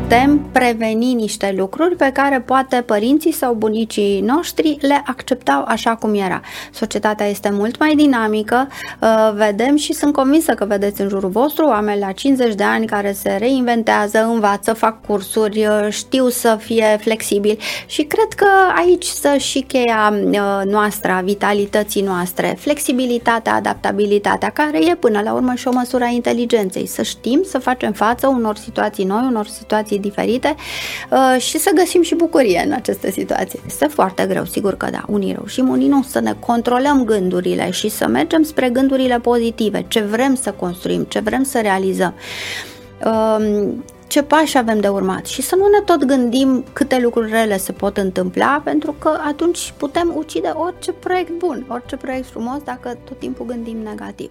putem preveni niște lucruri pe care poate părinții sau bunicii noștri le acceptau așa cum era. Societatea este mult mai dinamică, uh, vedem și sunt convinsă că vedeți în jurul vostru oameni la 50 de ani care se reinventează, învață, fac cursuri, uh, știu să fie flexibili și cred că aici să și cheia uh, noastră, a vitalității noastre, flexibilitatea, adaptabilitatea, care e până la urmă și o măsură a inteligenței, să știm să facem față unor situații noi, unor situații diferite uh, și să găsim și bucurie în aceste situații. Este foarte greu, sigur că da, unii reușim, unii nu, să ne controlăm gândurile și să mergem spre gândurile pozitive, ce vrem să construim, ce vrem să realizăm um, ce pași avem de urmat și să nu ne tot gândim câte lucruri rele se pot întâmpla, pentru că atunci putem ucide orice proiect bun, orice proiect frumos, dacă tot timpul gândim negativ.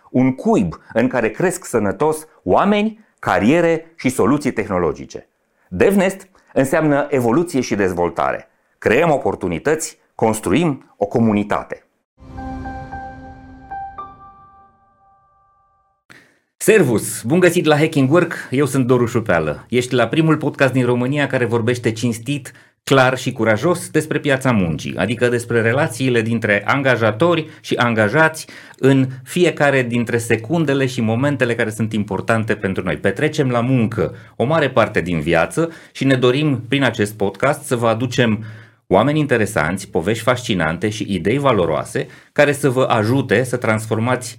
Un cuib în care cresc sănătos oameni, cariere și soluții tehnologice. DevNest înseamnă evoluție și dezvoltare. Creăm oportunități, construim o comunitate. Servus! Bun găsit la Hacking Work, eu sunt Doru Șupeală. Ești la primul podcast din România care vorbește cinstit, clar și curajos despre piața muncii, adică despre relațiile dintre angajatori și angajați în fiecare dintre secundele și momentele care sunt importante pentru noi. Petrecem la muncă o mare parte din viață și ne dorim prin acest podcast să vă aducem oameni interesanți, povești fascinante și idei valoroase care să vă ajute să transformați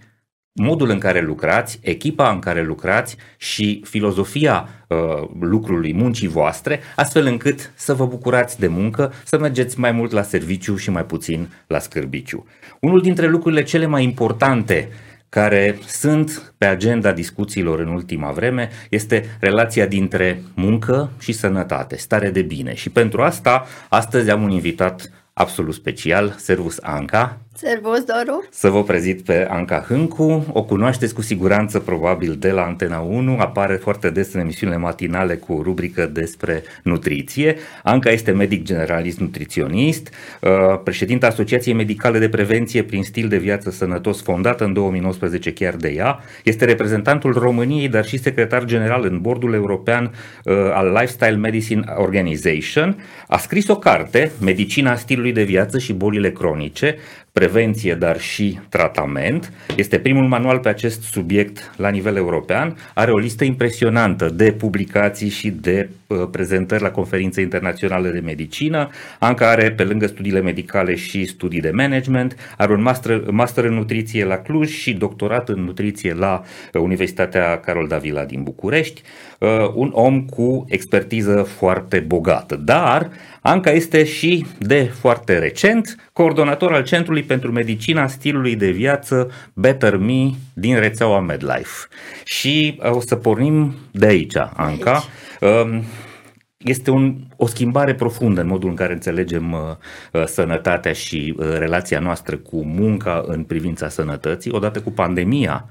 modul în care lucrați, echipa în care lucrați și filozofia uh, lucrului muncii voastre, astfel încât să vă bucurați de muncă, să mergeți mai mult la serviciu și mai puțin la scârbiciu. Unul dintre lucrurile cele mai importante care sunt pe agenda discuțiilor în ultima vreme este relația dintre muncă și sănătate, stare de bine. Și pentru asta, astăzi am un invitat absolut special, Servus Anca. Servus, Doru! Să vă prezint pe Anca Hâncu, o cunoașteți cu siguranță probabil de la Antena 1, apare foarte des în emisiunile matinale cu o rubrică despre nutriție. Anca este medic generalist nutriționist, uh, președinta Asociației Medicale de Prevenție prin Stil de Viață Sănătos, fondată în 2019 chiar de ea, este reprezentantul României, dar și secretar general în bordul european uh, al Lifestyle Medicine Organization. A scris o carte, Medicina stilului de viață și bolile cronice, prevenție, dar și tratament. Este primul manual pe acest subiect la nivel european. Are o listă impresionantă de publicații și de uh, prezentări la conferințe internaționale de medicină. Anca are, pe lângă studiile medicale, și studii de management. Are un master, master în nutriție la Cluj și doctorat în nutriție la uh, Universitatea Carol Davila din București. Uh, un om cu expertiză foarte bogată. Dar Anca este și de foarte recent coordonator al Centrului pentru Medicina Stilului de Viață Better Me din rețeaua MedLife. Și uh, o să pornim de aici, Anca. Um, este un, o schimbare profundă în modul în care înțelegem uh, uh, sănătatea și uh, relația noastră cu munca în privința sănătății. Odată cu pandemia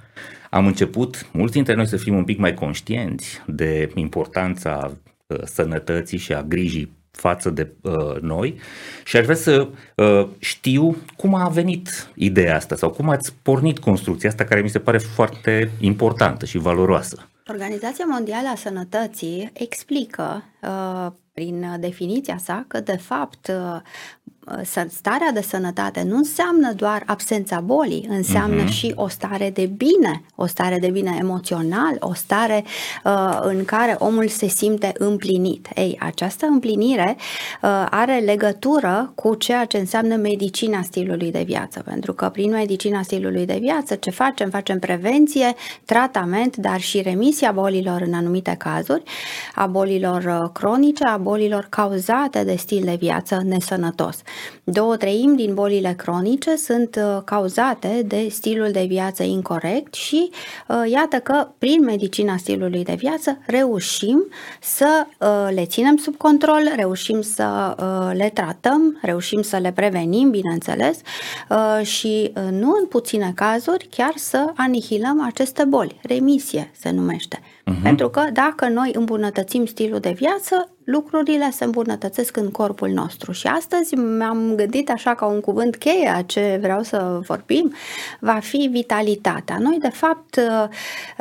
am început, mulți dintre noi, să fim un pic mai conștienți de importanța uh, sănătății și a grijii față de uh, noi și aș vrea să uh, știu cum a venit ideea asta sau cum ați pornit construcția asta care mi se pare foarte importantă și valoroasă. Organizația Mondială a Sănătății explică uh, prin definiția sa că de fapt uh, starea de sănătate nu înseamnă doar absența bolii, înseamnă uh-huh. și o stare de bine, o stare de bine emoțional, o stare uh, în care omul se simte împlinit. Ei, această împlinire uh, are legătură cu ceea ce înseamnă medicina stilului de viață, pentru că prin medicina stilului de viață ce facem? Facem prevenție, tratament, dar și remisia bolilor în anumite cazuri, a bolilor uh, cronice, a bolilor bolilor cauzate de stil de viață nesănătos. Două treimi din bolile cronice sunt uh, cauzate de stilul de viață incorrect și uh, iată că prin medicina stilului de viață reușim să le ținem sub control, reușim să le tratăm, reușim să le prevenim, bineînțeles, și nu în puține cazuri chiar să anihilăm aceste boli. Remisie se numește. Uh-huh. Pentru că dacă noi îmbunătățim stilul de viață, lucrurile se îmbunătățesc în corpul nostru. Și astăzi mi-am gândit așa ca un cuvânt cheie a ce vreau să vorbim, va fi vitalitatea. Noi, de fapt,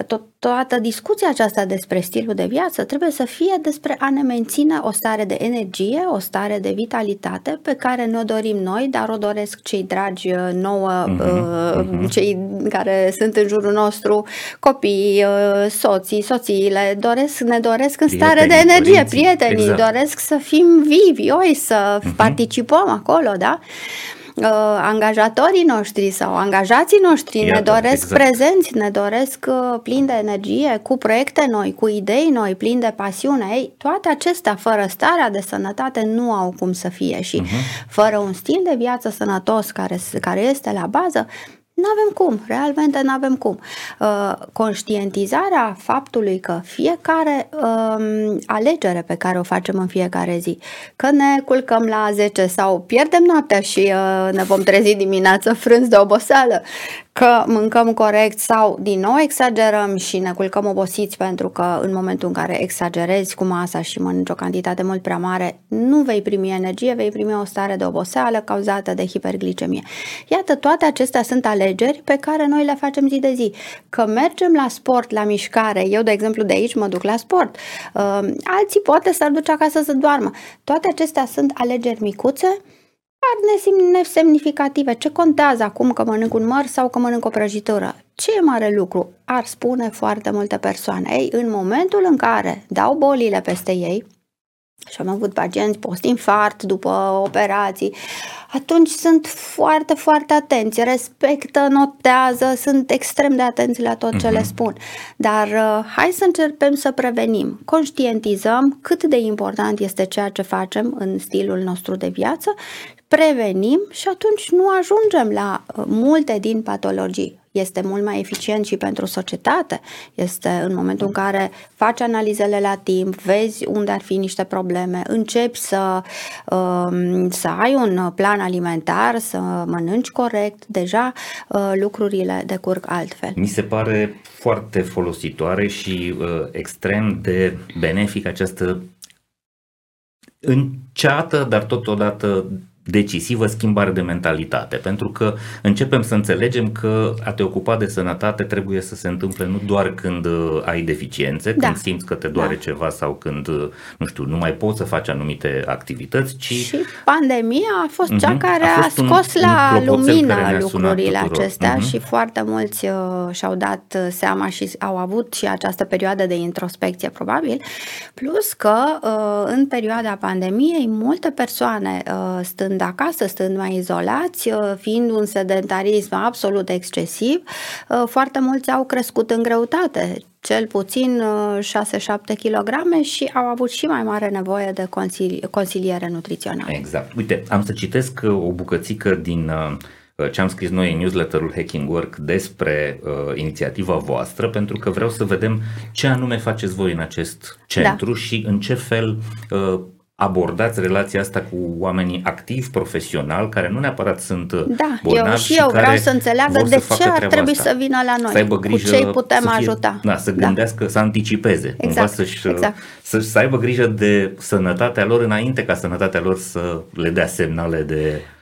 tot, toată discuția aceasta despre stilul de viață trebuie să fie despre a ne menține o stare de energie, o stare de vitalitate pe care ne-o dorim noi, dar o doresc cei dragi uh, nouă, uh-huh, uh-huh. cei care sunt în jurul nostru, copii, uh, soții, soțiile, doresc, ne doresc în stare de energie, părinții. prieteni, exact. doresc să fim vivi, oi, să uh-huh. participăm acolo, da? Uh, angajatorii noștri sau angajații noștri Iată, ne doresc exact. prezenți, ne doresc uh, plini de energie, cu proiecte noi, cu idei noi, plini de pasiune. Ei, toate acestea, fără starea de sănătate, nu au cum să fie și uh-huh. fără un stil de viață sănătos care, care este la bază, nu avem cum, realmente nu avem cum. Uh, conștientizarea faptului că fiecare uh, alegere pe care o facem în fiecare zi, că ne culcăm la 10 sau pierdem noaptea și uh, ne vom trezi dimineața frânți de oboseală, că mâncăm corect sau din nou exagerăm și ne culcăm obosiți pentru că în momentul în care exagerezi cu masa și mănânci o cantitate mult prea mare, nu vei primi energie, vei primi o stare de oboseală cauzată de hiperglicemie. Iată, toate acestea sunt alegeri pe care noi le facem zi de zi. Că mergem la sport, la mișcare, eu de exemplu de aici mă duc la sport, uh, alții poate să-l duce acasă să doarmă. Toate acestea sunt alegeri micuțe nesemnificative. Ce contează acum că mănânc un măr sau că mănânc o prăjitură? Ce e mare lucru? Ar spune foarte multe persoane. Ei, în momentul în care dau bolile peste ei, și am avut pacienți post-infart, după operații, atunci sunt foarte, foarte atenți, respectă, notează, sunt extrem de atenți la tot ce uh-huh. le mhm. spun. Dar uh, hai să încercem să prevenim, conștientizăm cât de important este ceea ce facem în stilul nostru de viață prevenim și atunci nu ajungem la uh, multe din patologii. Este mult mai eficient și pentru societate. Este în momentul în care faci analizele la timp, vezi unde ar fi niște probleme, începi să, um, să ai un plan alimentar, să mănânci corect, deja uh, lucrurile decurg altfel. Mi se pare foarte folositoare și uh, extrem de benefic această înceată, dar totodată decisivă schimbare de mentalitate, pentru că începem să înțelegem că a te ocupa de sănătate trebuie să se întâmple nu doar când uh, ai deficiențe, da. când simți că te doare da. ceva sau când, uh, nu știu, nu mai poți să faci anumite activități, ci... Și pandemia a fost cea uh-huh. care a, a scos un, la un lumină lucrurile acestea uh-huh. și foarte mulți uh, și-au dat uh, seama și au avut și această perioadă de introspecție probabil, plus că uh, în perioada pandemiei multe persoane uh, stând stând acasă, stând mai izolați, uh, fiind un sedentarism absolut excesiv, uh, foarte mulți au crescut în greutate, cel puțin 6-7 uh, kg și au avut și mai mare nevoie de consili- consiliere nutrițională. Exact. Uite, am să citesc o bucățică din ce am scris noi în newsletterul Hacking Work despre uh, inițiativa voastră, pentru că vreau să vedem ce anume faceți voi în acest centru da. și în ce fel uh, abordați relația asta cu oamenii activi, profesional, care nu neapărat sunt uh, da, bolnavi eu și eu vreau să înțeleagă de să ce ar trebui asta. să vină la noi, să aibă grijă, cu ce îi putem să fie, ajuta. Da, să da. gândească, da. să anticipeze, exact, cumva să-și, uh, exact. să, să aibă grijă de sănătatea lor înainte ca sănătatea lor să le dea semnale de Uh,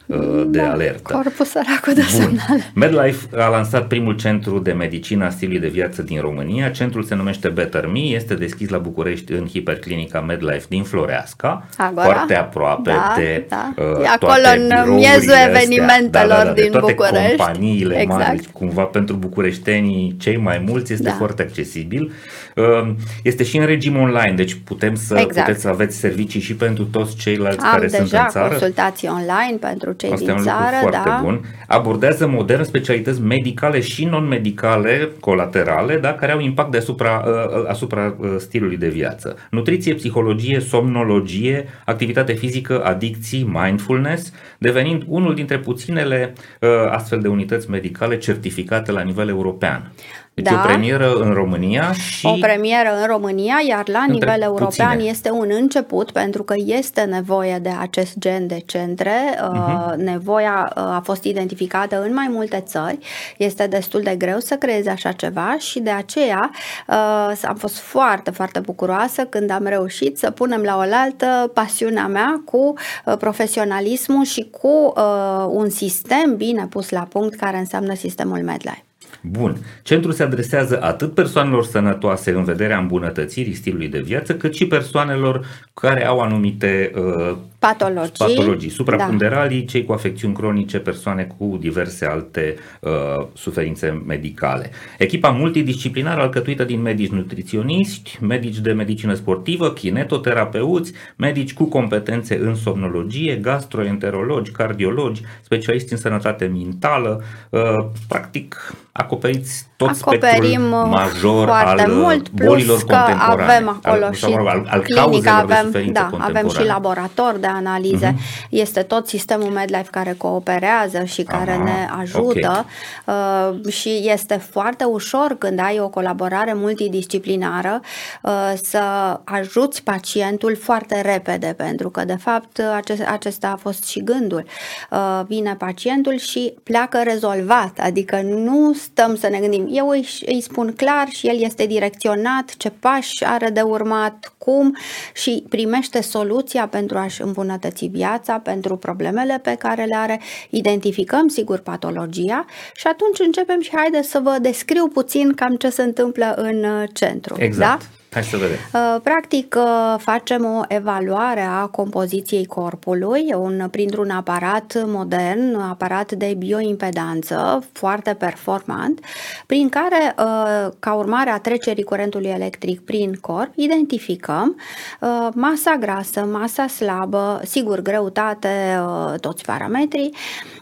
de da, alertă. Corpul săracul de semnale. MedLife a lansat primul centru de medicină a stilului de viață din România. Centrul se numește Better Me, este deschis la București în hiperclinica MedLife din Floreasca, Agora? foarte aproape da, de da. Uh, e acolo în miezul evenimentelor da, da, da, din toate București. companiile exact. mari, cumva pentru bucureștenii cei mai mulți este da. foarte accesibil. Uh, este și în regim online, deci putem să exact. puteți să aveți servicii și pentru toți ceilalți Am care sunt în țară. Am deja consultații online pentru cei Asta din e un țară, lucru foarte da. bun. Abordează modern specialități medicale și non-medicale colaterale, da, care au impact deasupra, uh, asupra uh, stilului de viață. Nutriție, psihologie, somnologie, activitate fizică, adicții, mindfulness, devenind unul dintre puținele uh, astfel de unități medicale certificate la nivel european. Deci Da. o premieră în România și O premieră în România, iar la Între nivel european puține. este un început pentru că este nevoie de acest gen de centre. Uh, Nevoia uh, a fost identificată în mai multe țări. Este destul de greu să creezi așa ceva și de aceea uh, am fost foarte, foarte bucuroasă când am reușit să punem la oaltă pasiunea mea cu uh, profesionalismul și cu uh, un sistem bine pus la punct care înseamnă sistemul MedLife. Bun. Centrul se adresează atât persoanelor sănătoase în vederea îmbunătățirii stilului de viață, cât și persoanelor care au anumite uh, Patologii. patologii, Da. suprapunderalii, cei cu afecțiuni cronice, persoane cu diverse alte uh, suferințe medicale. Echipa multidisciplinară alcătuită din medici nutriționiști, medici de medicină sportivă, kinetoterapeuți, medici cu competențe în somnologie, gastroenterologi, cardiologi, specialiști în sănătate mentală, uh, practic acoperiți tot Acoperim spectrul major foarte al uh, mult, plus bolilor că contemporane. avem acolo al, și sau, mă rog, al, al clinică, cauzelor de avem, suferință da, avem și contemporane. laborator de analize, Mhm. este tot sistemul MedLife care cooperează și care Aha, ne ajută uh, și este foarte ușor când ai o colaborare multidisciplinară uh, să ajuți pacientul foarte repede, pentru că de fapt acest, acesta a fost și gândul. Uh, Vine pacientul și pleacă rezolvat, adică nu stăm să ne gândim. Eu îi, îi spun clar și el este direcționat ce pași are de urmat, cum și primește soluția pentru a-și îmbunătăți viața, pentru problemele pe care le are, identificăm sigur patologia și atunci începem și haide să vă descriu puțin cam ce se întâmplă în uh, centru. Exact. Da? Hai să vedem. Uh, Practic uh, facem o evaluare a compoziției corpului un, printr-un aparat modern, un aparat de bioimpedanță foarte performant, prin care, uh, ca urmare a trecerii curentului electric prin corp, identificăm uh, masa grasă, masa slabă, sigur greutate, uh, toți parametrii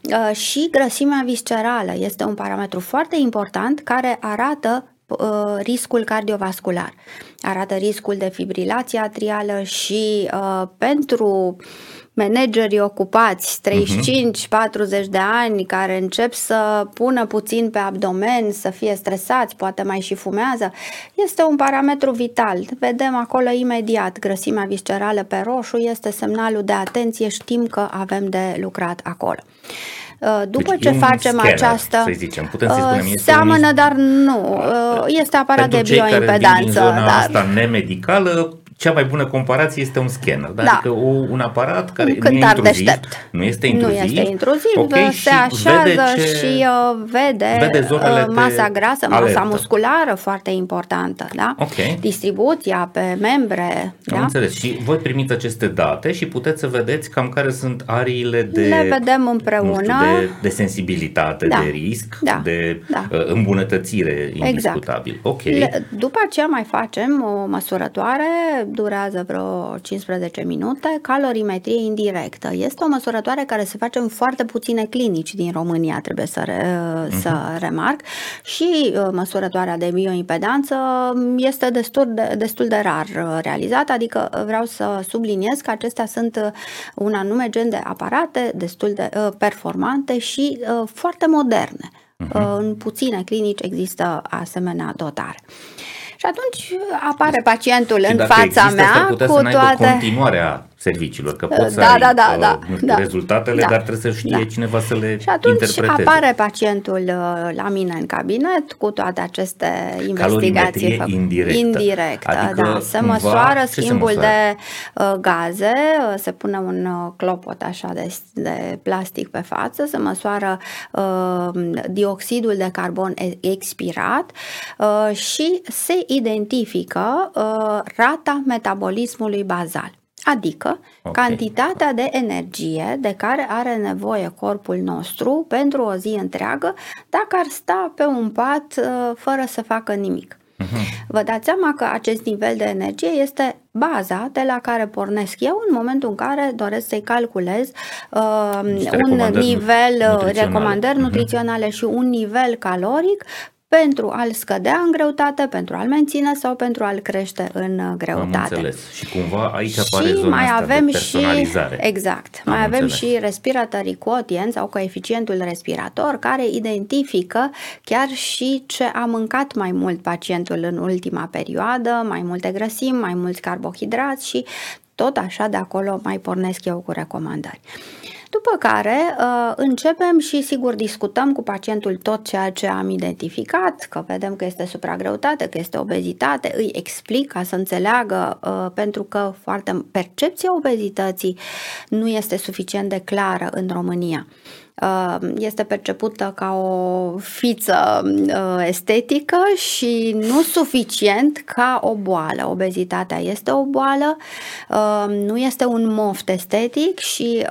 uh, și grăsimea viscerală. Este un parametru foarte important care arată uh, riscul cardiovascular. Arată riscul de fibrilație atrială și uh, pentru managerii ocupați 35-40 de ani care încep să pună puțin pe abdomen, să fie stresați, poate mai și fumează, este un parametru vital. Vedem acolo imediat grăsimea viscerală pe roșu, este semnalul de atenție, știm că avem de lucrat acolo. Uh, După Deci ce e un facem scanner, această. să zicem. Putem să-i uh, spunem, este Seamănă, un- dar nu. Uh, Este aparat Pentru de cei care vin din bioimpedanță. zona Dar... asta nemedicală, cea mai bună comparație este un scanner, da? Da. adică o, un aparat care Un nu e cântar intruziv, deștept. nu este Nu intruziv, este intruziv, ok, se și așează vede ce... și uh, vede, vede zonele uh, masa de grasă, masa alertă. musculară foarte importantă, da? Ok. Distribuția pe membre, Am da? înțeles. Și voi primiți aceste date și puteți să vedeți cam care sunt ariile de, Le vedem nu împreună. știu, de, de sensibilitate, Da. de risc, Da. de Da. uh, îmbunătățire Exact. indiscutabil. Ok. Le, după aceea mai facem o măsurătoare, durează vreo 15 minute, calorimetrie indirectă. Este o măsurătoare care se face în foarte puține clinici din România, trebuie să, re, să remarc, și uh, măsurătoarea de bioimpedanță este destul de, destul de rar uh, realizată, adică vreau să subliniez că acestea sunt uh, un anume gen de aparate destul de uh, performante și uh, foarte moderne. Uh, În puține clinici există asemenea dotare. Și atunci apare pacientul Și în dacă fața există, s-ar mea putea cu să n-aibă toate... continuarea serviciilor, că poți să Da, ai da, da, uh, da, nu știu, da. rezultatele, Da. dar trebuie să știe Da. cineva să le Și atunci interpreteze. apare pacientul uh, la mine în cabinet cu toate aceste investigații Calorimetrie făcute. indirectă. Indirectă, Adică, da. Se cumva, măsoară ce se schimbul măsoară? de uh, gaze, uh, se pune un uh, clopot așa de, de plastic pe față, se măsoară uh, dioxidul de carbon e- expirat uh, și se identifică uh, rata metabolismului bazal. Adică Ok. cantitatea de energie de care are nevoie corpul nostru pentru o zi întreagă dacă ar sta pe un pat uh, fără să facă nimic. Uh-huh. Vă dați seama că acest nivel de energie este baza de la care pornesc eu în momentul în care doresc să-i calculez uh, un nivel, uh, nutriționale. recomandări uh-huh. nutriționale și un nivel caloric pentru a-l scădea în greutate, pentru a-l menține sau pentru a-l crește în uh, greutate. Am înțeles. Și cumva aici apare și zona mai asta avem de personalizare. Și, exact. Am mai avem înțeles. și respiratory quotient sau coeficientul respirator care identifică chiar și ce a mâncat mai mult pacientul în ultima perioadă, mai multe grăsimi, mai mulți carbohidrați și tot așa de acolo mai pornesc eu cu recomandări. După care uh, începem și sigur discutăm cu pacientul tot ceea ce am identificat, că vedem că este supragreutate, că este obezitate, îi explic ca să înțeleagă, uh, pentru că foarte percepția obezității nu este suficient de clară în România. Uh, este percepută ca o fiță uh, estetică și nu suficient ca o boală. Obezitatea este o boală, uh, nu este un moft estetic și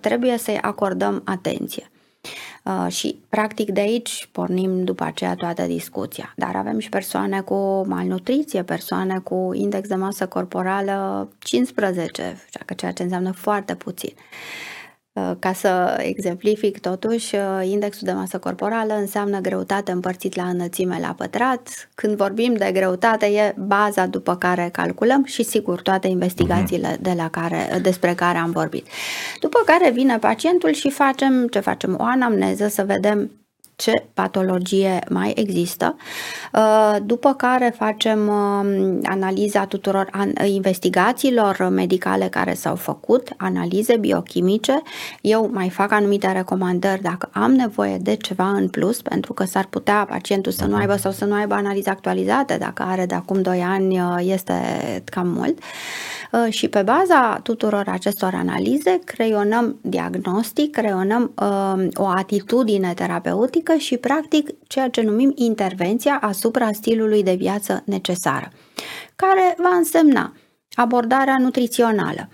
trebuie să-i acordăm atenție. Uh, și practic de aici pornim după aceea toată discuția. Dar avem și persoane cu malnutriție, persoane cu index de masă corporală 15, ceea ce înseamnă foarte puțin. Uh, ca să exemplific, totuși, uh, indexul de masă corporală înseamnă greutate împărțit la înălțime la pătrat. Când vorbim de greutate, e baza după care calculăm și, sigur, toate investigațiile mhm. de la care, despre care am vorbit. După care vine pacientul și facem, ce facem? O anamneză să vedem ce patologie mai există, uh, după care facem um, analiza tuturor investigațiilor medicale care s-au făcut, analize biochimice, eu mai fac anumite recomandări dacă am nevoie de ceva în plus, pentru că s-ar putea pacientul să nu aibă sau să nu aibă analize actualizate, dacă are de acum 2 ani uh, este cam mult. Uh, și pe baza tuturor acestor analize creionăm diagnostic, creionăm uh, o atitudine terapeutică și practic ceea ce numim intervenția asupra stilului de viață necesară, care va însemna abordarea nutrițională,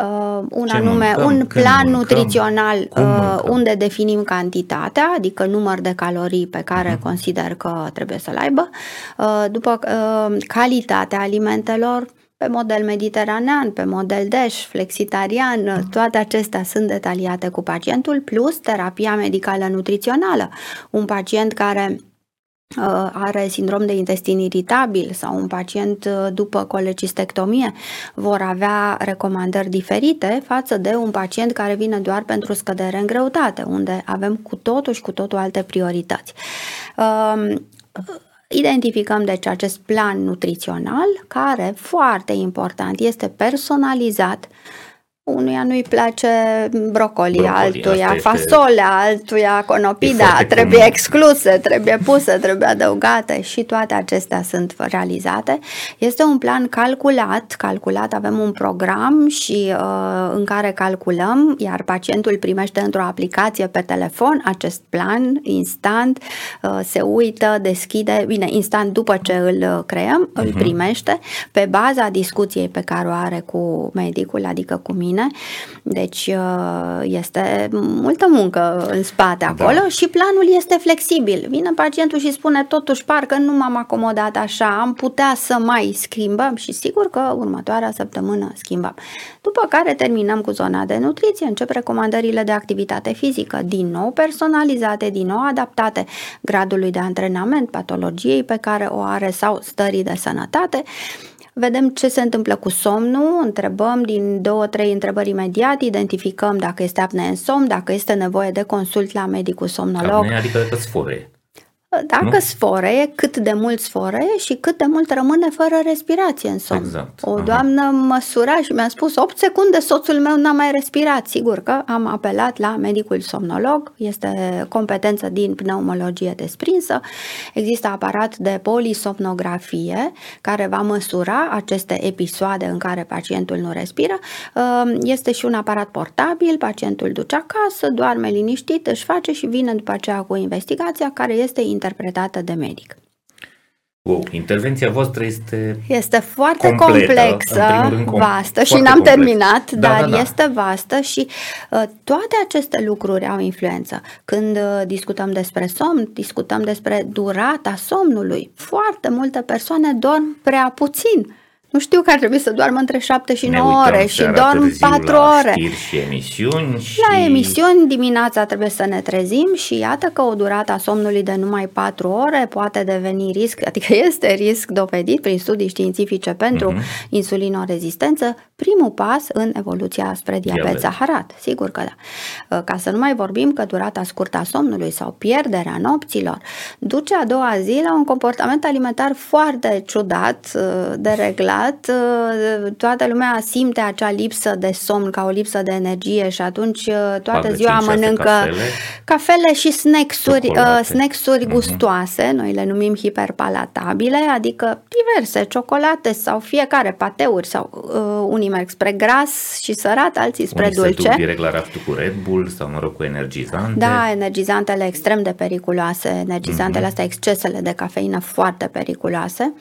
Uh, un ce anume, mâncăm, un plan mâncăm, nutrițional uh, unde definim cantitatea, adică număr de calorii pe care uh-huh. consider că trebuie să-l aibă, uh, după uh, calitatea alimentelor, pe model mediteranean, pe model DESH, flexitarian, toate acestea sunt detaliate cu pacientul, plus terapia medicală nutrițională. Un pacient care uh, are sindrom de intestin iritabil sau un pacient uh, după colecistectomie vor avea recomandări diferite față de un pacient care vine doar pentru scădere în greutate, unde avem cu totul și cu totul alte priorități. Uh, Identificăm deci acest plan nutrițional care, foarte important, este personalizat Unuia nu-i place brocoli, brocoli altuia fasolea, altuia conopida, trebuie comun. excluse, trebuie puse, trebuie adăugate și toate acestea sunt realizate. Este un plan calculat, calculat, avem un program și uh, în care calculăm, iar pacientul primește într-o aplicație pe telefon acest plan instant, uh, se uită, deschide, bine, instant după ce îl creăm, uh-huh. îl mhm. primește pe baza discuției pe care o are cu medicul, adică cu mine mine. Deci uh, este multă muncă în spate acolo da. și planul este flexibil. Vine pacientul și spune totuși parcă nu m-am acomodat așa, am putea să mai schimbăm și sigur că următoarea săptămână schimbăm. După care terminăm cu zona de nutriție, încep recomandările de activitate fizică, din nou personalizate, din nou adaptate gradului de antrenament, patologiei pe care o are sau stării de sănătate vedem ce se întâmplă cu somnul, întrebăm din două, trei întrebări imediat, identificăm dacă este apnee în somn, dacă este nevoie de consult la medicul somnolog. Apnea adică că sfore. Dacă nu? sforeie, cât de mult sforeie și cât de mult rămâne fără respirație în somn. Exact. O doamnă măsura și mi-a spus 8 secunde soțul meu n-a mai respirat. Sigur că am apelat la medicul somnolog, este competență din pneumologie desprinsă. Există aparat de polisomnografie care va măsura aceste episoade în care pacientul nu respiră. Ehm, este și un aparat portabil, pacientul duce acasă, doarme liniștit, își face și vine după aceea cu investigația care este interpretată de medic. Wow, intervenția voastră este Este foarte completă, complexă, în primul rând, com- vastă și foarte n-am complex. terminat, Da, dar da, da. este vastă și uh, toate aceste lucruri au influență. Când uh, discutăm despre somn, discutăm despre durata somnului. Foarte multe persoane dorm prea puțin. Nu știu că ar trebui să doarmă între 7 și ne 9 uităm ore și seara dorm târziu 4 la ore. știri și emisiuni și... La emisiuni dimineața trebuie să ne trezim și iată că o durată a somnului de numai 4 ore poate deveni risc, adică este risc dovedit prin studii științifice pentru Mhm. uh-huh. insulinorezistență, primul pas în evoluția spre diabet Diabet. zaharat. Sigur că da. Ca să nu mai vorbim că durata scurtă a somnului sau pierderea nopților duce a doua zi la un comportament alimentar foarte ciudat, dereglat. Toată lumea simte acea lipsă de somn ca o lipsă de energie și atunci toată Bagă ziua 5-6 mănâncă cafele. cafele și snacks-uri, Ciocolate. uh, snacks-uri Mhm. gustoase, noi le numim hiperpalatabile, adică diverse ciocolate sau fiecare pateuri sau uh, unii merg spre gras și sărat, alții spre Unii se dulce. duc direct la raftul cu Red Bull sau, mă rog, cu energizante. Da, energizantele extrem de periculoase, Mhm. energizantele astea, excesele de cafeină foarte periculoase.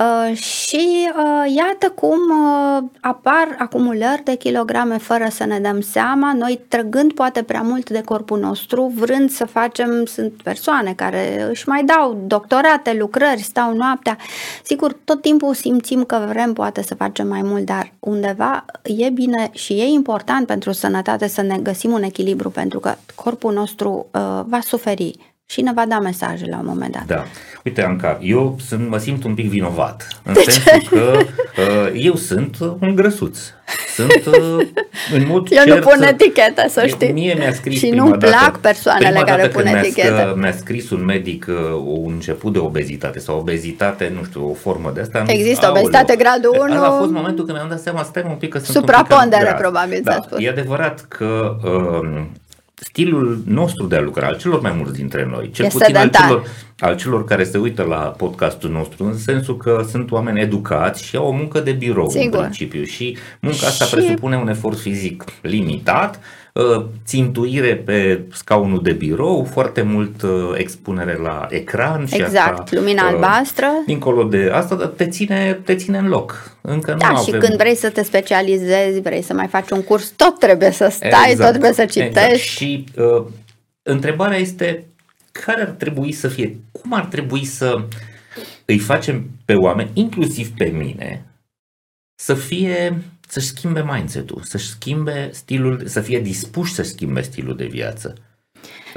Uh, și uh, iată cum uh, apar acumulări de kilograme fără să ne dăm seama, noi trăgând poate prea mult de corpul nostru, vrând să facem, sunt persoane care își mai dau doctorate, lucrări, stau noaptea. Sigur, tot timpul simțim că vrem poate să facem mai mult, dar undeva e bine și e important pentru sănătate să ne găsim un echilibru, pentru că corpul nostru uh, va suferi și ne va da mesaje la un moment dat. Da. Uite, Anca, eu sunt, mă simt un pic vinovat. În de sensul ce? că uh, eu sunt un grăsuț. Sunt uh, în mod Eu cert, nu pun etichete, să știi. Mie mi-a scris și prima nu-mi dată, plac persoanele prima care dată pun când mi-a, etichete. sc- mi-a scris un medic uh, un început de obezitate sau obezitate, nu știu, o formă de asta. am zis, Există "Aoleu." obezitate gradul unu. Ăla a fost momentul când mi-am dat seama, stai un pic că sunt Suprapondere, un pic cam gras. probabil, da, ți-a spus. E adevărat că uh, stilul nostru de a lucra, al celor mai mulți dintre noi, cel E puțin al sedentar. celor, al celor care se uită la podcastul nostru, în sensul că sunt oameni educați și au o muncă de birou Sigur. în principiu și munca asta Și- presupune un efort fizic limitat, uh, țintuire pe scaunul de birou, foarte mult uh, expunere la ecran și Exact, asta, lumina uh, albastră. Dincolo de asta, dar te ține, te ține în loc. Încă Da, nu și avem... când vrei să te specializezi, vrei să mai faci un curs, tot trebuie să stai, tot trebuie să citești. Exact. Și uh, întrebarea este care ar trebui să fie, cum ar trebui să îi facem pe oameni, inclusiv pe mine, să fie, să-și schimbe mindset-ul, să-și schimbe stilul, să fie dispuși să schimbe stilul de viață.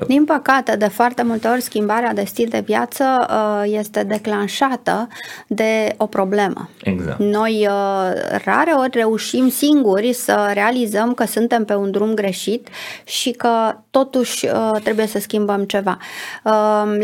Din păcate, de foarte multe ori, schimbarea de stil de viață uh, este declanșată de o problemă. Exact. Noi uh, rare ori reușim singuri să realizăm că suntem pe un drum greșit și că totuși uh, trebuie să schimbăm ceva. Uh,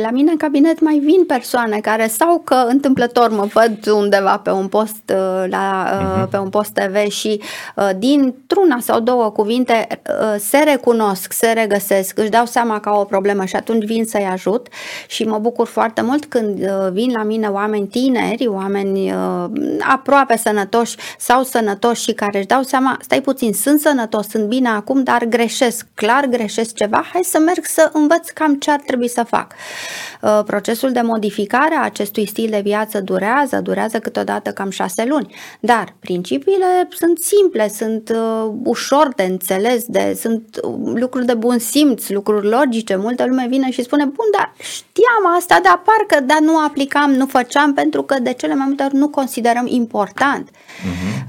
La mine în cabinet mai vin persoane care sau că întâmplător mă văd undeva pe un post uh, la, uh, pe un post TV și uh, dintr-una sau două cuvinte uh, se recunosc, se regăsesc, își dau seama că au o problemă și atunci vin să-i ajut și mă bucur foarte mult când uh, vin la mine oameni tineri, oameni uh, aproape sănătoși sau sănătoși și care își dau seama, stai puțin, sunt sănătos, sunt bine acum, dar greșesc, clar greșesc ceva, hai să merg să învăț cam ce ar trebui să fac. Uh, Procesul de modificare a acestui stil de viață durează, durează câteodată cam șase luni, dar principiile sunt simple, sunt uh, ușor de înțeles, de, sunt uh, lucruri de bun simț, lucruri logice. Multă lume vine și spune, bun, dar știam asta, dar parcă dar nu aplicam, nu făceam, pentru că de cele mai multe ori nu considerăm important.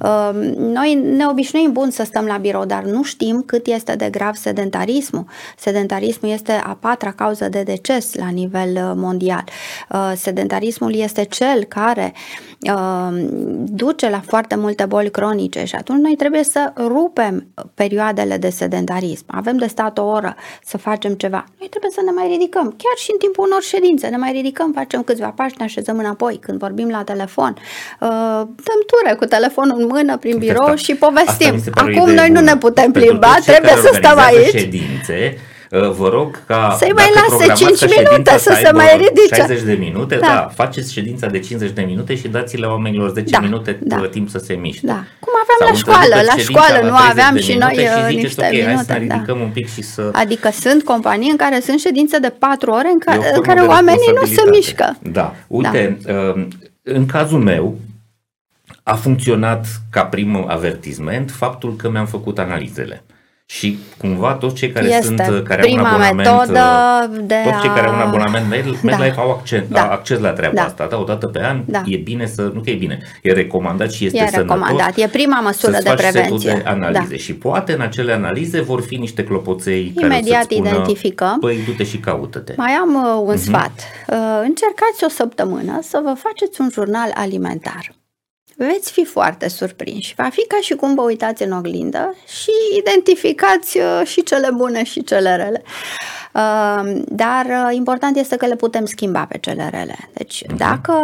Uh, Noi ne obișnuim bun să stăm la birou, dar nu știm cât este de grav sedentarismul. Sedentarismul este a patra cauză de deces la nivel uh, mondial. Uh, Sedentarismul este cel care uh, duce la foarte multe boli cronice și atunci noi trebuie să rupem perioadele de sedentarism. Avem de stat o oră să facem ceva. Noi trebuie să ne mai ridicăm, chiar și în timpul unor ședințe, ne mai ridicăm, facem câțiva pași, ne așezăm înapoi. Când vorbim la telefon, uh, dăm ture cu telefonul în mână prin birou Asta- și asta povestim. mi se pare o Acum idee noi nu bună. ne putem Pentru plimba, toți cei trebuie care să stăm organizează aici. ședințe, uh, vă rog ca să-i mai lase 5 minute să, să se mai ridice. 60 de minute, da. da, faceți ședința de 50 de minute și dați-le oamenilor 10 da. minute da. timp să se miște. Da. Cum aveam Sau la școală, la școală nu aveam și noi și uh, ziceți, niște okay, minute. Hai să da. ridicăm da. un pic și să... Adică sunt companii în care sunt ședințe de 4 ore în care, în care oamenii nu se mișcă. Da, uite, da. Uh, în cazul meu, a funcționat ca prim avertisment faptul că mi-am făcut analizele. Și cumva toți cei care este sunt care au un abonament uh, de toți cei care au un abonament MedLife da. au acces, da. acces la treaba da. asta, da, o dată pe an. Da. E bine să, nu că e bine, e recomandat și este e sănătos. recomandat, e prima măsură de prevenție. de analize da. și poate în acele analize vor fi niște clopoței Imediat care spună, identificăm. Păi du-te și caută-te. Mai am uh, un uh-huh. sfat. Uh, încercați o săptămână să vă faceți un jurnal alimentar veți fi foarte surprinși. Va fi ca și cum vă uitați în oglindă și identificați uh, și cele bune și cele rele. Uh, dar uh, important este că le putem schimba pe cele rele. Deci, uh-huh. dacă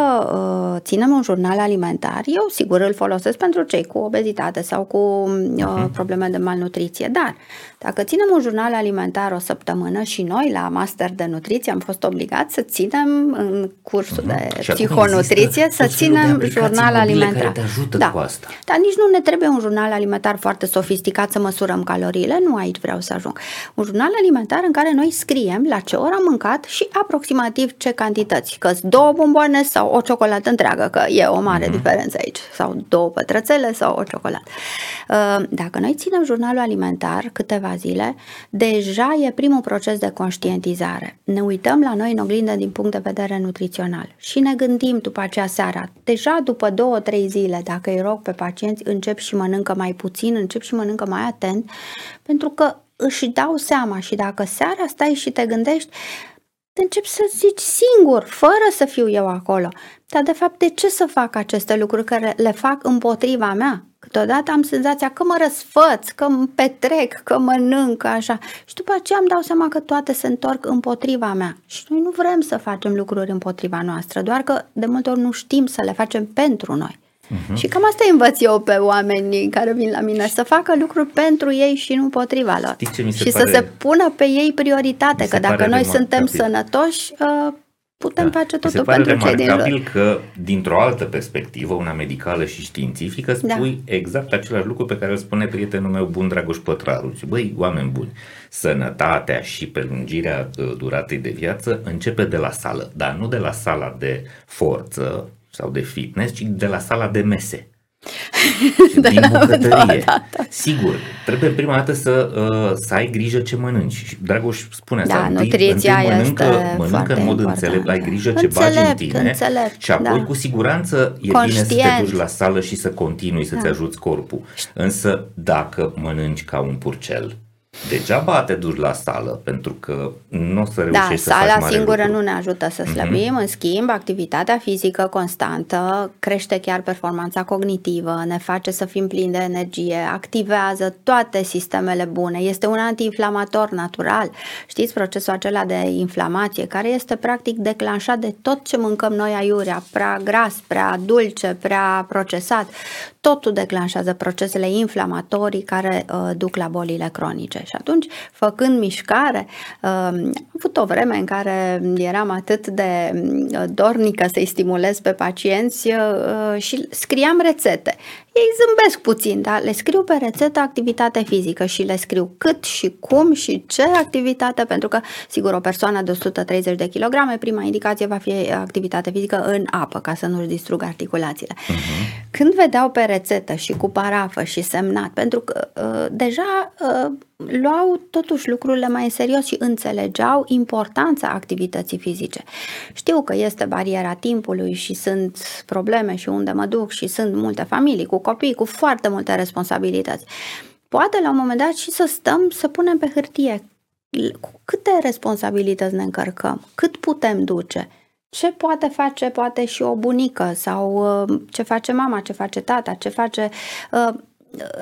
ținem un jurnal alimentar, eu sigur îl folosesc pentru cei cu obezitate sau cu uh-huh. probleme de malnutriție, dar dacă ținem un jurnal alimentar o săptămână și noi la master de nutriție am fost obligați să ținem în cursul uh-huh. de și psihonutriție, să ținem jurnal alimentar. Care te ajută da. cu asta. Dar nici nu ne trebuie un jurnal alimentar foarte sofisticat să măsurăm caloriile, nu aici vreau să ajung. Un jurnal alimentar în care noi scriem la ce oră am mâncat și aproximativ ce cantități, că două bomboane sau o ciocolată întreagă, că e o mare uh-huh. diferență aici, sau două pătrățele sau o ciocolată. Uh, dacă noi ținem jurnalul alimentar câteva zile, deja e primul proces de conștientizare. Ne uităm la noi în oglindă din punct de vedere nutrițional și ne gândim după aceea seara. Deja după două, trei zile, dacă îi rog pe pacienți, încep și mănâncă mai puțin, încep și mănâncă mai atent, pentru că își dau seama și dacă seara stai și te gândești, încep să zici singur, fără să fiu eu acolo. Dar de fapt, de ce să fac aceste lucruri care le fac împotriva mea? Câteodată am senzația că mă răsfăț, că mă petrec, că mănânc, așa. Și după aceea îmi dau seama că toate se întorc împotriva mea. Și noi nu vrem să facem lucruri împotriva noastră, doar că de multe ori nu știm să le facem pentru noi. Uh-huh. Și cam asta învăț eu pe oamenii care vin la mine, să facă lucruri pentru ei și nu împotriva lor. și pare... să se pună pe ei prioritate, că dacă noi suntem sănătoși, uh, putem da. face totul pentru cei din jur. că, dintr-o altă perspectivă, una medicală și științifică, spui da. exact același lucru pe care îl spune prietenul meu bun, Dragoș Pătraru. Și, băi, oameni buni, sănătatea și prelungirea uh, duratei de viață începe de la sală, dar nu de la sala de forță, sau de fitness, ci de la sala de mese. da, din bucătărie. Da, da, da. Sigur, trebuie prima dată să, uh, să ai grijă ce mănânci. Și Dragoș spune asta. Da, întâi, nutriția întâi mănâncă, este mănâncă în mod important. înțelept, ai grijă ce înțelept, bagi în tine înțelept, și apoi da. cu siguranță e Conștient. bine să te duci la sală și să continui să-ți da. ajuți corpul. Însă dacă mănânci ca un purcel, Degeaba te duci la sală, pentru că nu o să da, reușești da, să faci mare singură lucru. nu ne ajută să slăbim, mm-hmm. în schimb, activitatea fizică constantă crește chiar performanța cognitivă, ne face să fim plini de energie, activează toate sistemele bune, este un antiinflamator natural. Știți procesul acela de inflamație, care este practic declanșat de tot ce mâncăm noi aiurea, prea gras, prea dulce, prea procesat totul declanșează procesele inflamatorii care uh, duc la bolile cronice. Și atunci, făcând mișcare, uh, am avut o vreme în care eram atât de uh, dornică să-i stimulez pe pacienți uh, și scriam rețete. Ei zâmbesc puțin, dar le scriu pe rețetă activitate fizică și le scriu cât și cum și ce activitate, pentru că, sigur, o persoană de 130 de kilograme, prima indicație va fi activitate fizică în apă, ca să nu-și distrugă articulațiile. Uh-huh. Când vedeau pe rețetă și cu parafă și semnat, pentru că uh, deja uh, luau totuși lucrurile mai în serios și înțelegeau importanța activității fizice. Știu că este bariera timpului și sunt probleme și unde mă duc și sunt multe familii cu copii, cu foarte multe responsabilități. Poate la un moment dat și să stăm să punem pe hârtie. Cu câte responsabilități ne încărcăm, cât putem duce, ce poate face poate și o bunică? Sau uh, ce face mama, ce face tata, ce face uh,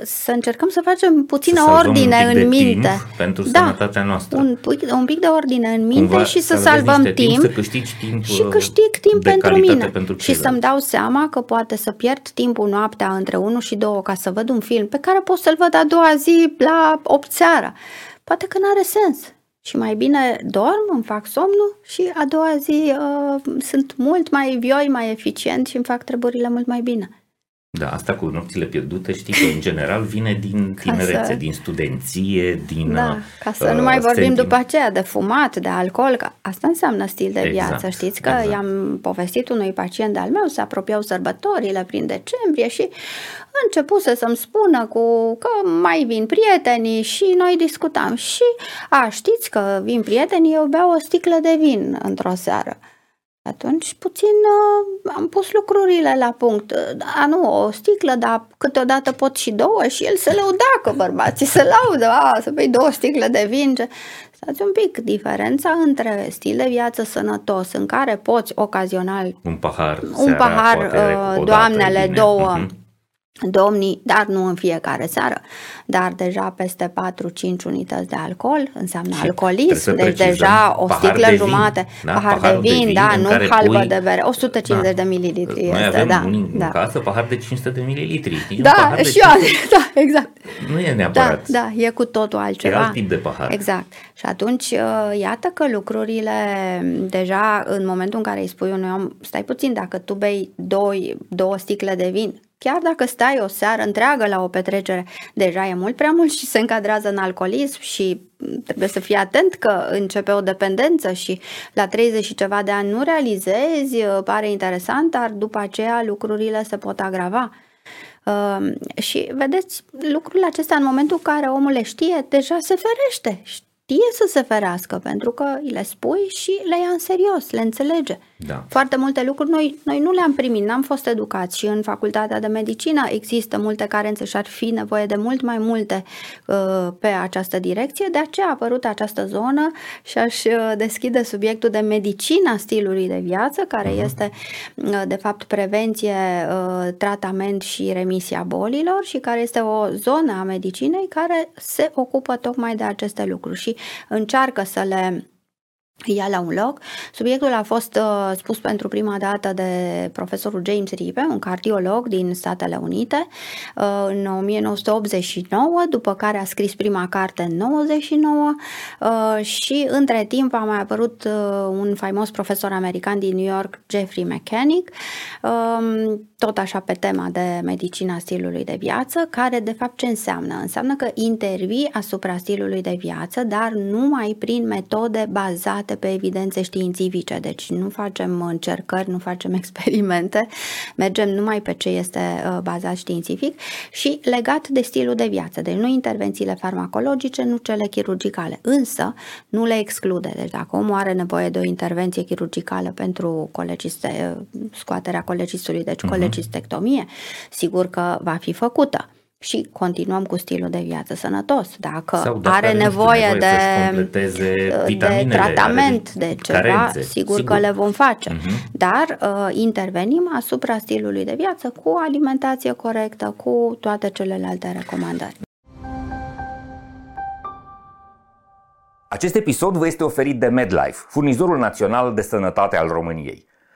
să încercăm să facem puțină să ordine în minte. pentru da, sănătatea noastră. Un pic, un pic de ordine în minte Cumva și să, să salvăm timp, timp. Să câștigi timp și câștig timp pentru mine. Pentru și să-mi dau seama că poate să pierd timpul noaptea între 1 și 2 ca să văd un film pe care pot să-l văd a doua zi la 8 seara. Poate că nu are sens. și mai bine dorm, îmi fac somnul și a doua zi uh, sunt mult mai vioi, mai eficient și îmi fac treburile mult mai bine. Da, asta cu nopțile pierdute știi că în general vine din tinerețe, să... din studenție, din Da, ca să uh, nu mai vorbim sentim... după aceea de fumat, de alcool, că asta înseamnă stil de exact, viață. Știți că exact. i-am povestit unui pacient de-al meu, se apropiau sărbătorile prin decembrie și începuse să-mi spună cu că mai vin prietenii și noi discutam și a, știți că vin prietenii, eu beau o sticlă de vin într-o seară. Atunci puțin uh, am pus lucrurile la punct. A, nu, o sticlă, dar câteodată pot și două și el se lăuda că bărbații se laudă, a, să bei două sticle de vin. Stați un pic, diferența între stil de viață sănătos în care poți ocazional un pahar, un seara, pahar uh, doamnele, două, uh-huh domnii, dar nu în fiecare seară, dar deja peste 4-5 unități de alcool, înseamnă și alcoolism, deci deja o sticlă de jumate, vin, da? pahar, pahar de vin, de vin da, nu halbă pui... de bere, 150 da. de mililitri Noi este, avem da, în da. casă pahar de 500 de mililitri. Da, și eu, da, exact. Nu e neapărat. Da, da, e cu totul altceva. E alt tip de pahar. Exact. Și atunci, uh, iată că lucrurile, deja în momentul în care îi spui unui om, stai puțin, dacă tu bei doi, două sticle de vin, Chiar dacă stai o seară întreagă la o petrecere, deja e mult prea mult și se încadrează în alcoolism și trebuie să fii atent că începe o dependență și la 30 și ceva de ani nu realizezi, pare interesant, dar după aceea lucrurile se pot agrava. Uh, și vedeți, lucrurile acestea în momentul în care omul le știe, deja se ferește știe să se ferească pentru că îi le spui și le ia în serios, le înțelege. Da. Foarte multe lucruri noi, noi nu le-am primit, n-am fost educați și în facultatea de medicină există multe carențe și ar fi nevoie de mult mai multe uh, pe această direcție, de aceea a apărut această zonă și aș uh, deschide subiectul de medicina stilului de viață, care uh-huh. este uh, de fapt prevenție, uh, tratament și remisia bolilor și care este o zonă a medicinei care se ocupă tocmai de aceste lucruri și încearcă să le ia la un loc. Subiectul a fost uh, spus pentru prima dată de profesorul James Ripe, un cardiolog din Statele Unite, uh, în 1989, după care a scris prima carte în 99 uh, și între timp a mai apărut uh, un faimos profesor american din New York, Jeffrey Mechanic, uh, tot așa pe tema de medicina stilului de viață, care de fapt ce înseamnă? Înseamnă că intervii asupra stilului de viață, dar numai prin metode bazate pe evidențe științifice, deci nu facem încercări, nu facem experimente, mergem numai pe ce este uh, bazat științific și legat de stilul de viață, deci nu intervențiile farmacologice, nu cele chirurgicale, însă nu le exclude, deci dacă omul are nevoie de o intervenție chirurgicală pentru coleciste, scoaterea colecistului, deci uh-huh cholecistectomie, sigur că va fi făcută și continuăm cu stilul de viață sănătos. Dacă, Sau dacă are nevoie, nevoie de, de tratament, de ceva, carențe, sigur, sigur că le vom face. Uh-huh. Dar uh, intervenim asupra stilului de viață cu alimentație corectă, cu toate celelalte recomandări. Acest episod vă este oferit de MedLife, furnizorul național de sănătate al României.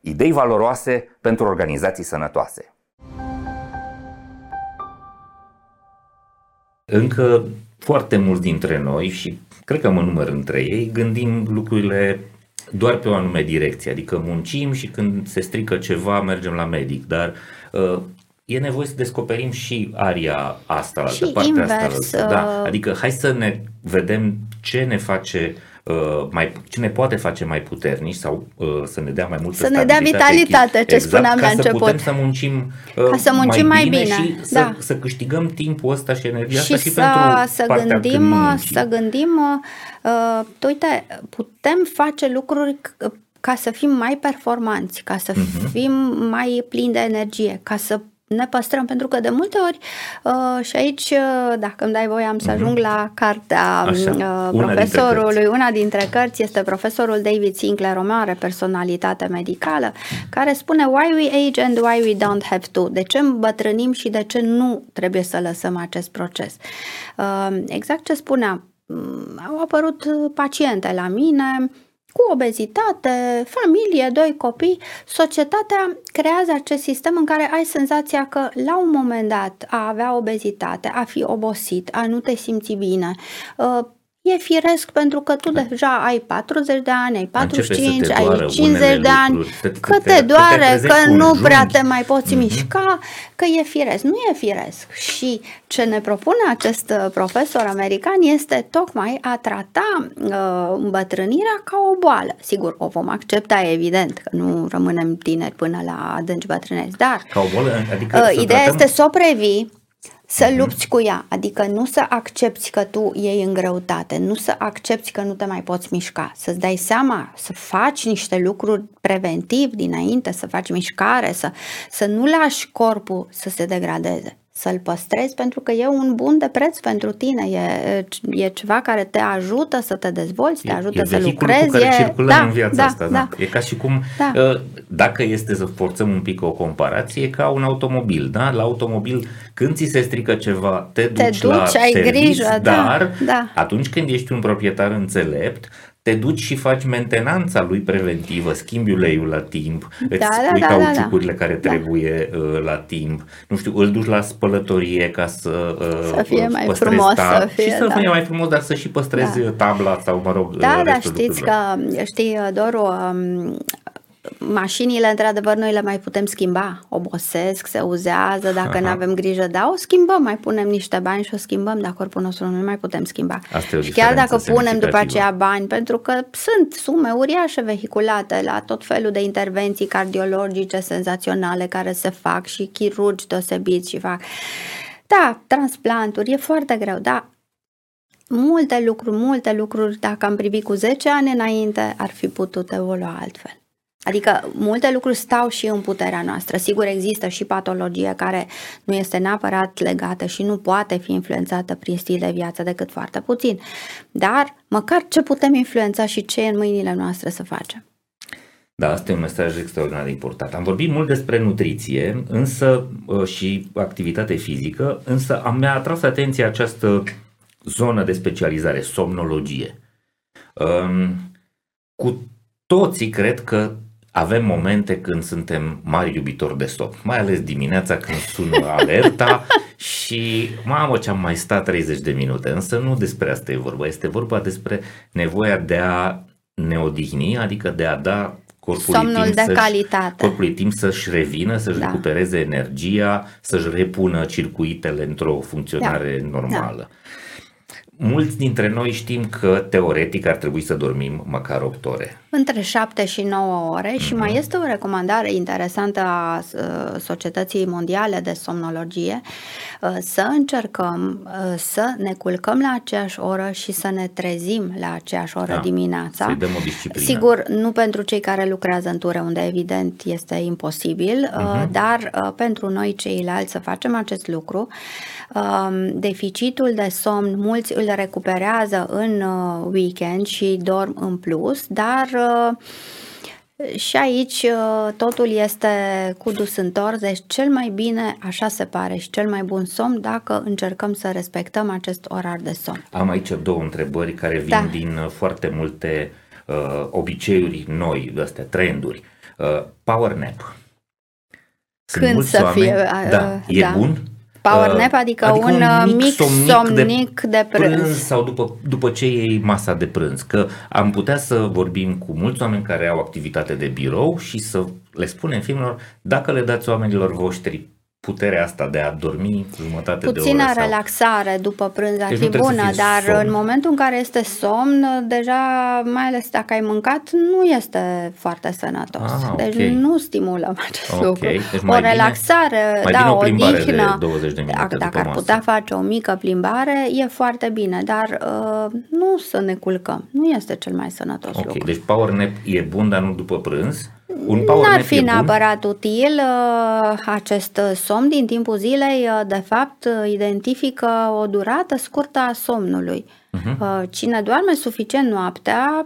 idei valoroase pentru organizații sănătoase. Încă foarte mulți dintre noi și cred că mă număr între ei, gândim lucrurile doar pe o anume direcție, adică muncim și când se strică ceva mergem la medic, dar uh, e nevoie să descoperim și aria asta, și partea invers, asta. Da, uh, adică hai să ne vedem ce ne face uh, Uh, mai, ce ne poate face mai puternici sau uh, să ne dea mai multă Să ne dea vitalitate, ce exact, spuneam la început. Să putem să muncim, uh, ca să muncim mai bine, mai bine și da. să, să câștigăm timpul ăsta și energia și asta și să, pentru să gândim, să gândim, uh, uite, putem face lucruri ca să fim mai performanți, ca să uh-huh. fim mai plini de energie, ca să ne păstrăm, pentru că de multe ori, uh, și aici, uh, dacă îmi dai voie, am să mhm. ajung la cartea Așa, uh, una profesorului. Dintre una dintre cărți este profesorul David Sinclair, o mare personalitate medicală, care spune Why we age and why we don't have to. De ce îmbătrânim și de ce nu trebuie să lăsăm acest proces. Uh, exact ce spunea, mm, au apărut paciente la mine, cu obezitate, familie, doi copii, societatea creează acest sistem în care ai senzația că la un moment dat a avea obezitate, a fi obosit, a nu te simți bine, uh, E firesc pentru că tu deja ai 40 de ani, ai 45, ai 50 de ani, lucruri, că te, te doare, că nu prea te mai poți mm-hmm. mișca, că e firesc. Nu e firesc. Și ce ne propune acest uh, profesor american este tocmai a trata uh, îmbătrânirea ca o boală. Sigur, o vom accepta, evident, că nu rămânem tineri până la adânci bătrâneți, dar ca o boală, adică uh, ideea tratăm... este să o previi să mhm. lupți cu ea, adică nu să accepti că tu iei în greutate, nu să accepti că nu te mai poți mișca, să-ți dai seama, să faci niște lucruri preventiv dinainte, să faci mișcare, să, să nu lași corpul să se degradeze să-l păstrezi pentru că e un bun de preț pentru tine, e, e ceva care te ajută să te dezvolți, te ajută e să lucrezi. Cu care e... circulă da, în viața da, asta. Da. Da. E ca și cum, da. Uh, dacă este să forțăm un pic o comparație, ca un automobil. Da? La automobil, când ți se strică ceva, te duci, te duci la ai service, grijă, da, dar da, da. atunci când ești un proprietar înțelept, te duci și faci mentenanța lui preventivă, schimbi uleiul la timp, da, îți da, pui da, cauciucurile da, da. care da. trebuie uh, la timp, nu știu, îl duci la spălătorie ca să, uh, să fie mai frumos, tab- să fie, și să da. fie mai frumos, dar să și păstrezi da. tabla sau, mă rog, Da, da, știți că, știi, Doru, um, mașinile, într-adevăr, noi le mai putem schimba. Obosesc, se uzează, dacă nu avem grijă, da, o schimbăm, mai punem niște bani și o schimbăm, dar corpul nostru nu mai putem schimba. Asta și chiar dacă punem după aceea bani, pentru că sunt sume uriașe vehiculate la tot felul de intervenții cardiologice senzaționale care se fac și chirurgi deosebiți și fac. Da, transplanturi, e foarte greu, da, multe lucruri, multe lucruri, dacă am privit cu 10 ani înainte, ar fi putut evolua altfel. Adică multe lucruri stau și în puterea noastră. Sigur, există și patologie care nu este neapărat legată și nu poate fi influențată prin stil de viață decât foarte puțin. Dar măcar ce putem influența și ce e în mâinile noastre să facem. Da, asta e un mesaj extraordinar de important. Am vorbit mult despre nutriție însă ă, și activitate fizică, însă am mi-a atras atenția această zonă de specializare, somnologie. Cu toții cred că avem momente când suntem mari iubitori de somn, mai ales dimineața când sună alerta și mamă ce am mai stat 30 de minute, însă nu despre asta e vorba, este vorba despre nevoia de a ne odihni, adică de a da corpului Somnul timp, de să calitate. corpului timp să-și revină, să-și da. recupereze energia, să-și repună circuitele într-o funcționare da. normală. Da. Mulți dintre noi știm că teoretic ar trebui să dormim măcar 8 ore. Între 7 și 9 ore mm-hmm. și mai mhm. este o recomandare interesantă a uh, Societății Mondiale de Somnologie uh, să încercăm uh, să ne culcăm la aceeași oră și să ne trezim la aceeași oră da, dimineața. Să-i dăm o disciplină. Sigur, nu pentru cei care lucrează în ture, unde evident este imposibil, mm-hmm. dar pentru noi ceilalți să facem acest lucru. Um, deficitul de somn, mulți îl recuperează în weekend și dorm în plus, dar Uh, și aici uh, totul este cu dus întors, deci cel mai bine, așa se pare, și cel mai bun somn dacă încercăm să respectăm acest orar de somn. Am aici două întrebări care vin da. din uh, foarte multe uh, obiceiuri noi, astea, trenduri. Uh, power nap. Sunt Când să oameni, fie? Uh, da, e da. bun? Power nap, adică, adică un, un mic, mic somnic, somnic de, de prânz. prânz. Sau după, după ce iei masa de prânz. Că am putea să vorbim cu mulți oameni care au activitate de birou și să le spunem filmelor, dacă le dați oamenilor voștri puterea asta de a dormi jumătate Puțină de oră. Puțină relaxare sau... după prânz ar deci fi bună, dar somn. în momentul în care este somn, deja, mai ales dacă ai mâncat, nu este foarte sănătos. Ah, okay. Deci nu stimulăm acest okay. lucru. Deci o relaxare, bine, da, o odihnă. De 20 de dacă, dacă ar putea face o mică plimbare, e foarte bine, dar uh, nu să ne culcăm. Nu este cel mai sănătos okay. lucru. Deci power nap e bun, dar nu după prânz? Un power N-ar fi bun? neapărat util uh, acest somn din timpul zilei, uh, de fapt uh, identifică o durată scurtă a somnului. Uh-huh. Cine doarme suficient noaptea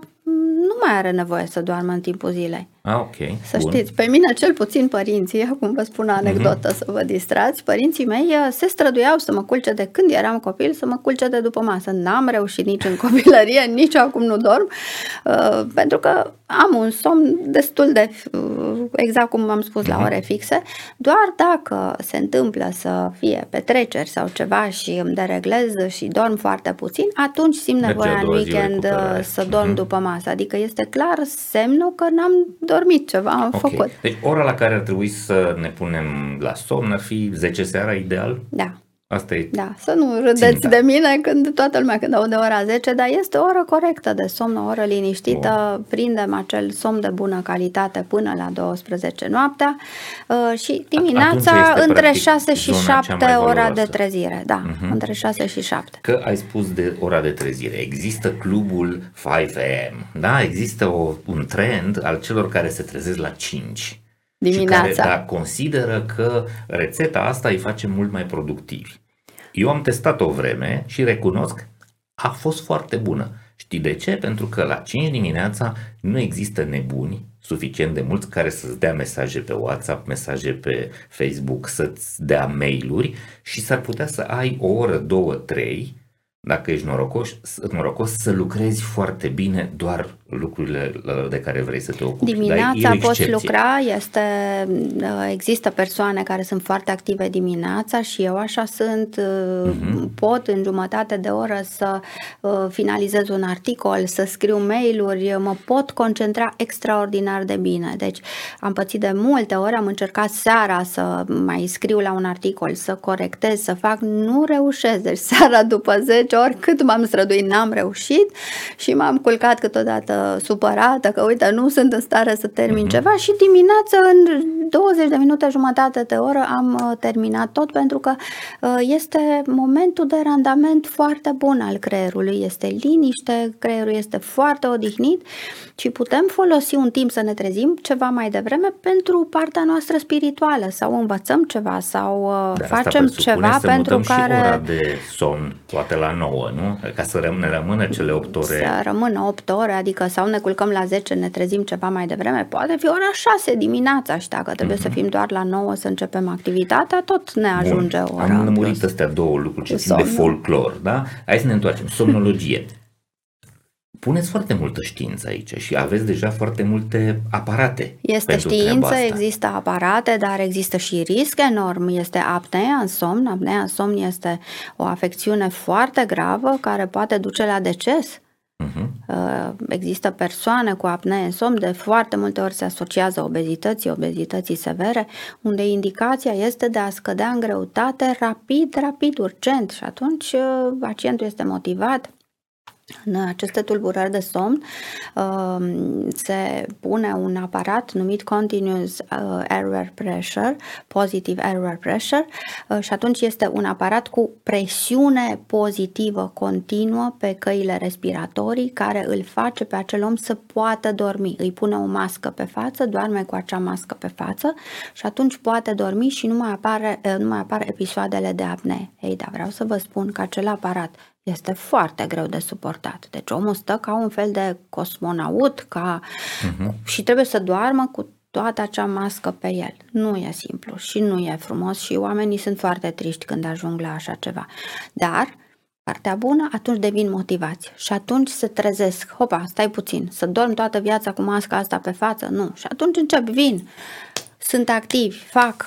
nu mai are nevoie să doarmă în timpul zilei. Ah, ok. Să bun. știți, pe mine cel puțin părinții, acum vă spun o anecdotă Mhm. să vă distrați, părinții mei uh, se străduiau să mă culce de când eram copil, să mă culce de după masă. N-am reușit nici în copilărie, nici acum nu dorm, uh, pentru că am un somn destul de, uh, exact cum am spus, la Mhm. ore fixe, doar dacă se întâmplă să fie petreceri sau ceva și îmi dereglez și dorm foarte puțin, atunci simt Merge nevoia a în doua zi o weekend uh, recuperare. să dorm Mhm. după masă. Adică este clar semnul că n-am dormit ceva, am Ok. făcut. Deci ora la care ar trebui să ne punem la somn ar fi 10 seara ideal? Da, Asta e da. Să nu râdeți Ținta. de mine când toată lumea când aude ora 10, dar este o oră corectă de somn, o oră liniștită, prindem acel somn de bună calitate până la 12 noaptea uh, și atunci dimineața este, între practic, 6 și zona cea 7 mai ora de valoroasă. trezire. Da, Mhm. între 6 și 7. Că ai spus de ora de trezire. Există clubul 5 am, da? Există o, un trend al celor care se trezesc la 5. Dimineața. Și care da, consideră că rețeta asta îi face mult mai productivi. Eu am testat o vreme și recunosc, a fost foarte bună. Știi de ce? Pentru că la 5 dimineața nu există nebuni suficient de mulți care să-ți dea mesaje pe WhatsApp, mesaje pe Facebook, să-ți dea mail-uri și s-ar putea să ai o oră, două, trei, dacă ești norocos, norocos să lucrezi foarte bine doar lucrurile de care vrei să te ocupi. Dar e Dimineața o poți excepție. lucra, este, uh, există persoane care sunt foarte active dimineața și eu așa sunt, Mhm. pot în jumătate de oră să uh, finalizez un articol, să scriu mail-uri, mă pot concentra extraordinar de bine. Deci am pățit de multe ori, am încercat seara să mai scriu la un articol, să corectez, să fac, nu reușesc. Deci seara după 10 ori cât m-am străduit, n-am reușit și m-am culcat câteodată supărată că uite nu sunt în stare să termin ceva și dimineața în 20 de minute, jumătate de oră am uh, terminat tot pentru că uh, este momentul de randament foarte bun al creierului, este liniște, creierul este foarte odihnit și putem folosi un timp să ne trezim ceva mai devreme pentru partea noastră spirituală sau învățăm ceva sau uh, Dar asta facem presupune ceva să pentru mutăm care și ora de somn, poate la 9, nu? Ca să răm- ne rămână cele 8 ore. Să rămână 8 ore, adică sau ne culcăm la 10, ne trezim ceva mai devreme, poate fi ora 6 dimineața și dacă trebuie să fim doar la 9 să începem activitatea, tot ne ajunge Mhm. Bun, ora. am în lămurit plus. astea două lucruri ce Cu țin de somnul. folclor, da? Hai să ne întoarcem. Somnologie. Puneți foarte multă știință aici și aveți deja foarte multe aparate. Este pentru treaba știință, asta. există aparate, dar există și risc enorm. Este apnea în somn. Apnea în somn este o afecțiune foarte gravă care poate duce la deces. Mhm. Uh, Există persoane cu apnee în somn, de foarte multe ori se asociază obezității, obezității severe, unde indicația este de a scădea în greutate rapid, rapid, urgent și atunci uh, pacientul este motivat în aceste tulburări de somn uh, se pune un aparat numit Continuous uh, Airway Pressure, Positive Airway Pressure uh, și atunci este un aparat cu presiune pozitivă continuă pe căile respiratorii care îl face pe acel om să poată dormi. Îi pune o mască pe față, doarme cu acea mască pe față și atunci poate dormi și nu mai, apare, uh, nu mai apar episoadele de apnee. Ei, dar vreau să vă spun că acel aparat este foarte greu de suportat. Deci omul stă ca un fel de cosmonaut ca... Uh-huh. și trebuie să doarmă cu toată acea mască pe el. Nu e simplu și nu e frumos și oamenii sunt foarte triști când ajung la așa ceva. Dar partea bună, atunci devin motivați și atunci se trezesc. Hopa, stai puțin, să dorm toată viața cu masca asta pe față? Nu. Și atunci încep, vin, sunt activi, fac,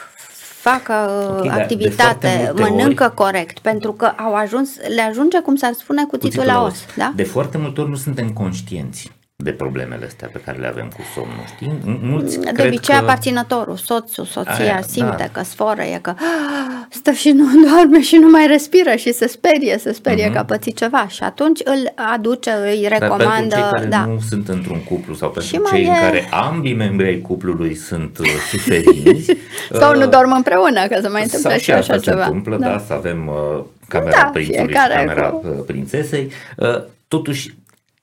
fac uh, Ok, dar de activitate, foarte multe mănâncă ori- corect, pentru că au ajuns, le ajunge, cum s-ar spune, cuțitul, la os. Da? De foarte multe ori nu suntem conștienți de problemele astea pe care le avem cu somnul, știi? Mulți De cred obicei că... aparținătorul, soțul, soția Aia, simte da. că sforă, e că "Ah, stă și nu doarme și nu mai respiră și se sperie, se sperie că a pățit ceva și atunci îl aduce, îi Mhm. Dar pentru recomandă, cei care da. nu sunt într-un cuplu sau pentru Și mai cei în e- care ambii membri ai cuplului sunt uh, suferinți Sau nu uh, dorm împreună, că se mai întâmplă sau și așa se ceva. întâmplă, da. să avem uh, camera Da, prințului și fiecare camera cu- uh, prințesei. Uh, totuși,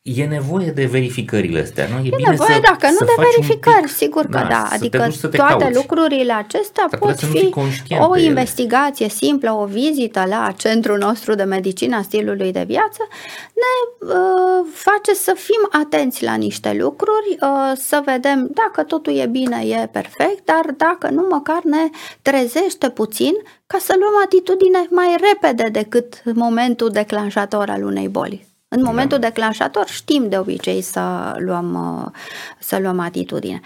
e nevoie de verificările astea, nu? E, e bine nevoie, să, dacă nu, de verificări, pic, sigur că da. da. Adică toate cauți. lucrurile acestea Dar pot fi o investigație simplă, o vizită la centrul nostru de medicina stilului de viață, ne uh, face să fim atenți la niște lucruri, uh, să vedem dacă totul e bine, e perfect, dar dacă nu, măcar ne trezește puțin ca să luăm atitudine mai repede decât momentul declanșator al unei boli. În da. momentul da. declanșator știm de obicei să luăm, uh, să luăm atitudine.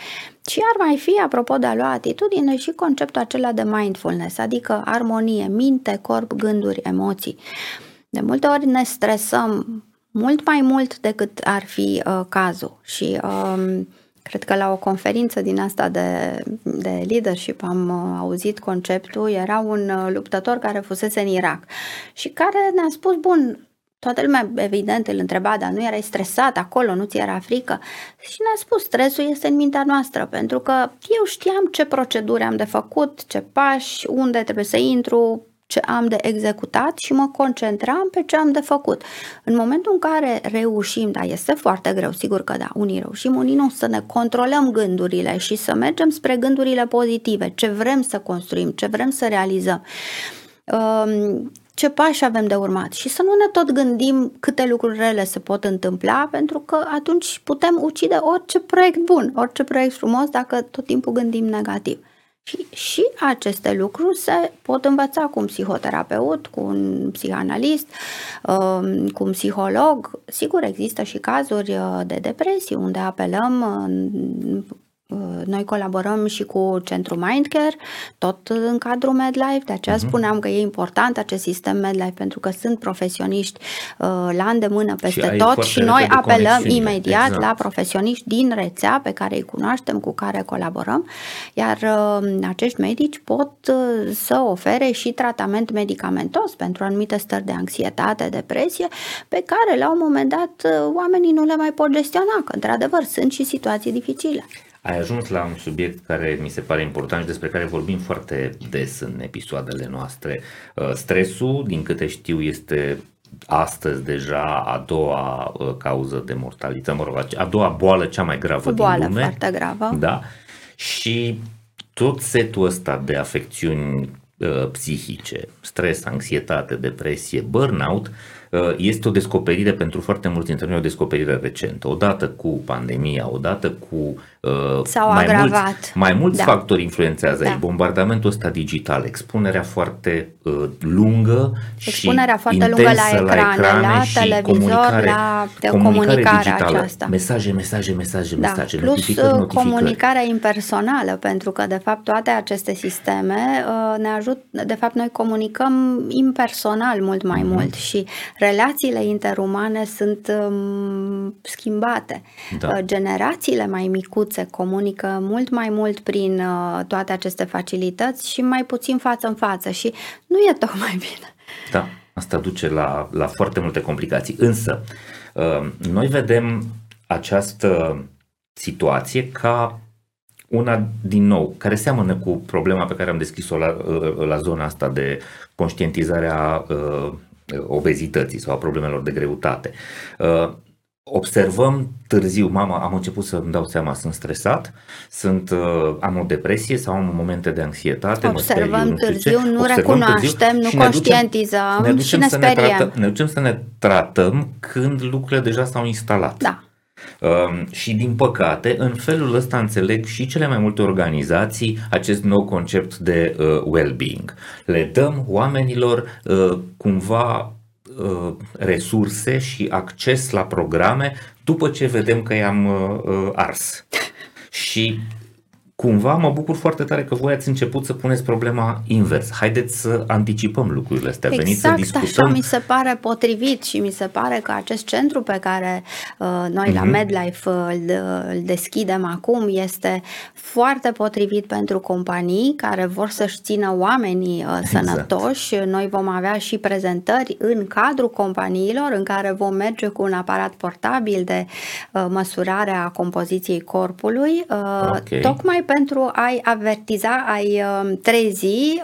Și ar mai fi, apropo de a lua atitudine, și conceptul acela de mindfulness, adică armonie, minte, corp, gânduri, emoții. De multe ori ne stresăm mult mai mult decât ar fi uh, cazul și um, cred că la o conferință din asta de, de leadership am uh, auzit conceptul, era un uh, luptător care fusese în Irak și care ne-a spus, bun, Toată lumea, evident, îl întreba, dar nu erai stresat acolo, nu ți era frică? Și ne-a spus, stresul este în mintea noastră, pentru că eu știam ce proceduri am de făcut, ce pași, unde trebuie să intru, ce am de executat și mă concentram pe ce am de făcut. În momentul în care reușim, da, este foarte greu, sigur că da, unii reușim, unii nu, să ne controlăm gândurile și să mergem spre gândurile pozitive, ce vrem să construim, ce vrem să realizăm. Um, ce pași avem de urmat și să nu ne tot gândim câte lucruri rele se pot întâmpla, pentru că atunci putem ucide orice proiect bun, orice proiect frumos, dacă tot timpul gândim negativ. Și, și aceste lucruri se pot învăța cu un psihoterapeut, cu un psihanalist, um, cu un psiholog. Sigur, există și cazuri uh, de depresie unde apelăm Uh, noi colaborăm și cu Centrul Mindcare, tot în cadrul MedLife, de aceea uh-huh. spuneam că e important acest sistem MedLife pentru că sunt profesioniști uh, la îndemână peste și tot și noi apelăm imediat exact. la profesioniști din rețea pe care îi cunoaștem, cu care colaborăm, iar uh, acești medici pot uh, să ofere și tratament medicamentos pentru anumite stări de anxietate, depresie, pe care la un moment dat uh, oamenii nu le mai pot gestiona, că într-adevăr sunt și situații dificile. Ai ajuns la un subiect care mi se pare important și despre care vorbim foarte des în episoadele noastre. Uh, stresul, din câte știu, este astăzi deja a doua uh, cauză de mortalitate, mă rog, a doua boală cea mai gravă boală din lume. foarte gravă. Da. Și tot setul ăsta de afecțiuni uh, psihice, stres, anxietate, depresie, burnout, uh, Uh, este o descoperire pentru foarte mulți dintre noi, o descoperire recentă. Odată cu pandemia, odată cu Uh, S-au mai agravat. Mulți, mai mulți da. factori influențează da. aici. Bombardamentul ăsta digital, expunerea foarte uh, lungă expunerea și foarte lungă la ecrane, la, ecrane la televizor, la de comunicare digitală. aceasta. Mesaje, mesaje, mesaje, da. mesaje, Plus notificări, uh, notificări. comunicarea impersonală, pentru că de fapt toate aceste sisteme uh, ne ajută, de fapt noi comunicăm impersonal mult mai mm-hmm. mult și relațiile interumane sunt um, schimbate. Da. Uh, generațiile mai micuțe se comunică mult mai mult prin uh, toate aceste facilități și mai puțin față în față și nu e tocmai bine. Da, asta duce la, la foarte multe complicații. Însă, uh, noi vedem această situație ca una din nou, care seamănă cu problema pe care am deschis-o la, uh, la zona asta de conștientizarea uh, obezității sau a problemelor de greutate. Uh, observăm târziu, mama, am început să îmi dau seama, sunt stresat, sunt, uh, am o depresie sau am momente de anxietate, observăm mă speriu, târziu, nu, nu recunoaștem, târziu, nu conștientizăm ne ducem, și ne, să ne, tratăm, ne ducem să ne tratăm când lucrurile deja s-au instalat. Da. Uh, și din păcate, în felul ăsta înțeleg și cele mai multe organizații acest nou concept de uh, well-being. Le dăm oamenilor uh, cumva Uh, resurse și acces la programe după ce vedem că i-am uh, uh, ars. Și cumva mă bucur foarte tare că voi ați început să puneți problema invers. Haideți să anticipăm lucrurile astea. Exact Veniți să discutăm. așa mi se pare potrivit și mi se pare că acest centru pe care uh, noi uh-huh. la mhm. MedLife îl, îl deschidem acum este foarte potrivit pentru companii care vor să-și țină oamenii uh, exact. sănătoși. Noi vom avea și prezentări în cadrul companiilor în care vom merge cu un aparat portabil de uh, măsurare a compoziției corpului, uh, okay. tocmai pentru a-i avertiza, a-i uh, trezi,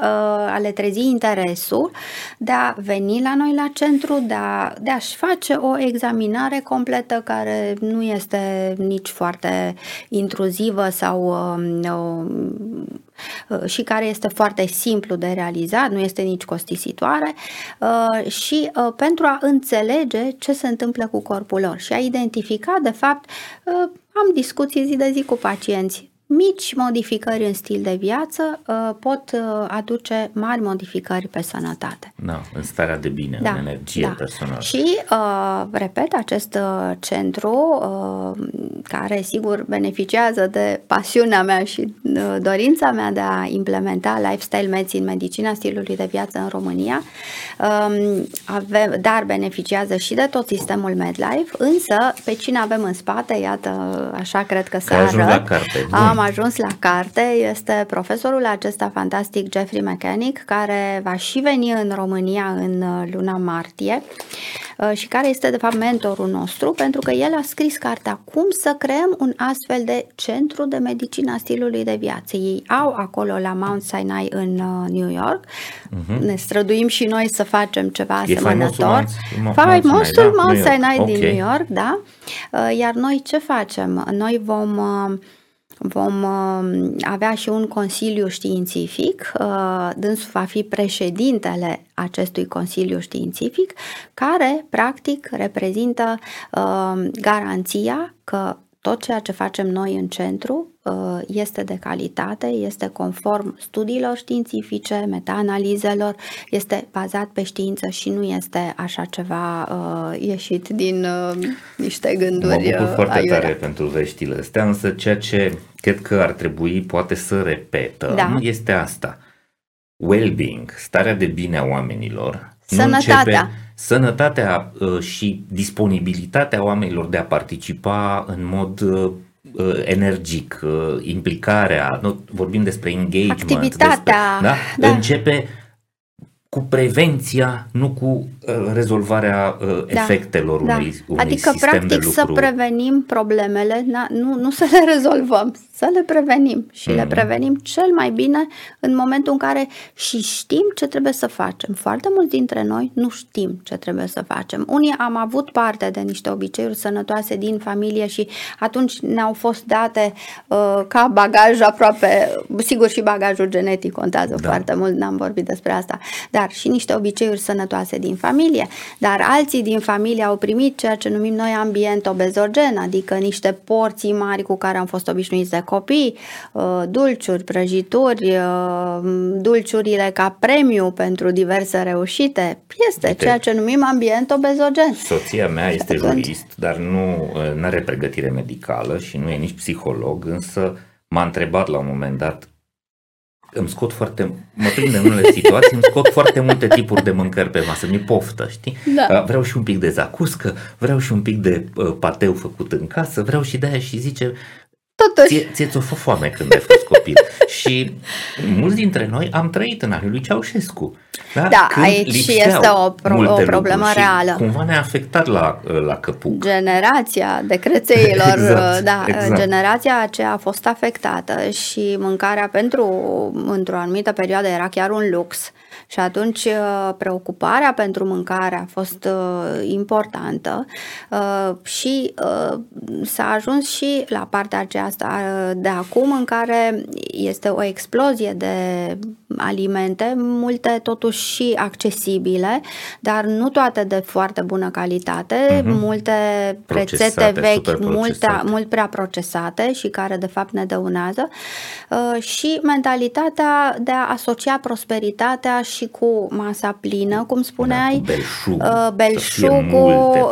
a le trezi interesul de a veni la noi la centru, de, a, de a-și face o examinare completă care nu este nici foarte intruzivă sau um, și care este foarte simplu de realizat, nu este nici costisitoare și pentru a înțelege ce se întâmplă cu corpul lor și a identifica, de fapt, am discuții zi de zi cu pacienți mici modificări în stil de viață uh, pot uh, aduce mari modificări pe sănătate. Da, în starea de bine, da, în energie da. personală. Și, uh, repet, acest uh, centru, uh, care sigur beneficiază de pasiunea mea și uh, dorința mea de a implementa lifestyle medicine, medicina stilului de viață în România, uh, ave, dar beneficiază și de tot sistemul MedLife, însă pe cine avem în spate, iată, așa cred că să arăt. la carte. Bun am ajuns la carte este profesorul acesta fantastic Jeffrey Mechanic, care va și veni în România în uh, luna martie uh, și care este de fapt mentorul nostru pentru că el a scris cartea Cum să creăm un astfel de centru de medicină stilului de viață. Ei au acolo la Mount Sinai în uh, New York. Uh-huh. Ne străduim și noi să facem ceva e asemănător. Faimosul Mount Sinai, da? Mount Sinai din okay. New York, da. Iar noi ce facem? Noi vom Vom uh, avea și un consiliu științific, uh, dânsul va fi președintele acestui consiliu științific, care practic reprezintă uh, garanția că tot ceea ce facem noi în centru uh, este de calitate, este conform studiilor științifice, metaanalizelor, este bazat pe știință și nu este așa ceva uh, ieșit din uh, niște gânduri Mă bucur foarte aiurea. tare pentru veștile astea, însă ceea ce cred că ar trebui poate să repetă da. este asta. Well-being, starea de bine a oamenilor, Sănătatea. Nu începe, sănătatea uh, și disponibilitatea oamenilor de a participa în mod uh, uh, energic, uh, implicarea, nu, vorbim despre engagement, activitatea, despre, da? Da. începe cu prevenția, nu cu uh, rezolvarea uh, da, efectelor da. unui, unui adică, sistem practic, de lucru. să prevenim problemele, na, nu, nu să le rezolvăm, să le prevenim și mm-hmm. le mhm. prevenim cel mai bine în momentul în care și știm ce trebuie să facem. Foarte mulți dintre noi nu știm ce trebuie să facem. Unii am avut parte de niște obiceiuri sănătoase din familie și atunci ne-au fost date uh, ca bagaj aproape, sigur și bagajul genetic contează da. foarte mult, n-am vorbit despre asta, dar și niște obiceiuri sănătoase din familie, dar alții din familie au primit ceea ce numim noi ambient obezogen, adică niște porții mari cu care am fost obișnuiți de copii, uh, dulciuri, prăjituri, uh, dulciurile ca premiu pentru diverse reușite. Este Uite, ceea ce numim ambient obezogen. Soția mea este jurist, dar nu uh, are pregătire medicală și nu e nici psiholog, însă m-a întrebat la un moment dat îmi scot foarte, mă prind în unele situații, îmi scot foarte multe tipuri de mâncări pe masă, mi poftă, știi? Da. Vreau și un pic de zacuscă, vreau și un pic de uh, pateu făcut în casă, vreau și de aia și zice, Totuși. Ție, ție ți-o fost foame când ai fost copil. și mulți dintre noi am trăit în anii lui Ceaușescu. Da, da aici este o, pro- o problemă reală. Cumva ne-a afectat la, la căpuc. Generația de crețeilor, exact, da, exact. generația aceea a fost afectată și mâncarea pentru, într-o anumită perioadă, era chiar un lux. Și atunci uh, preocuparea pentru mâncare a fost uh, importantă uh, și s-a ajuns și la partea aceasta de acum în care este o explozie de alimente, multe totuși și accesibile, dar nu toate de foarte bună calitate, mm-hmm. multe rețete vechi, multe, mult prea procesate și care de fapt ne dăunează și mentalitatea de a asocia prosperitatea și cu masa plină, cum spuneai, da, belșug, uh, belșugul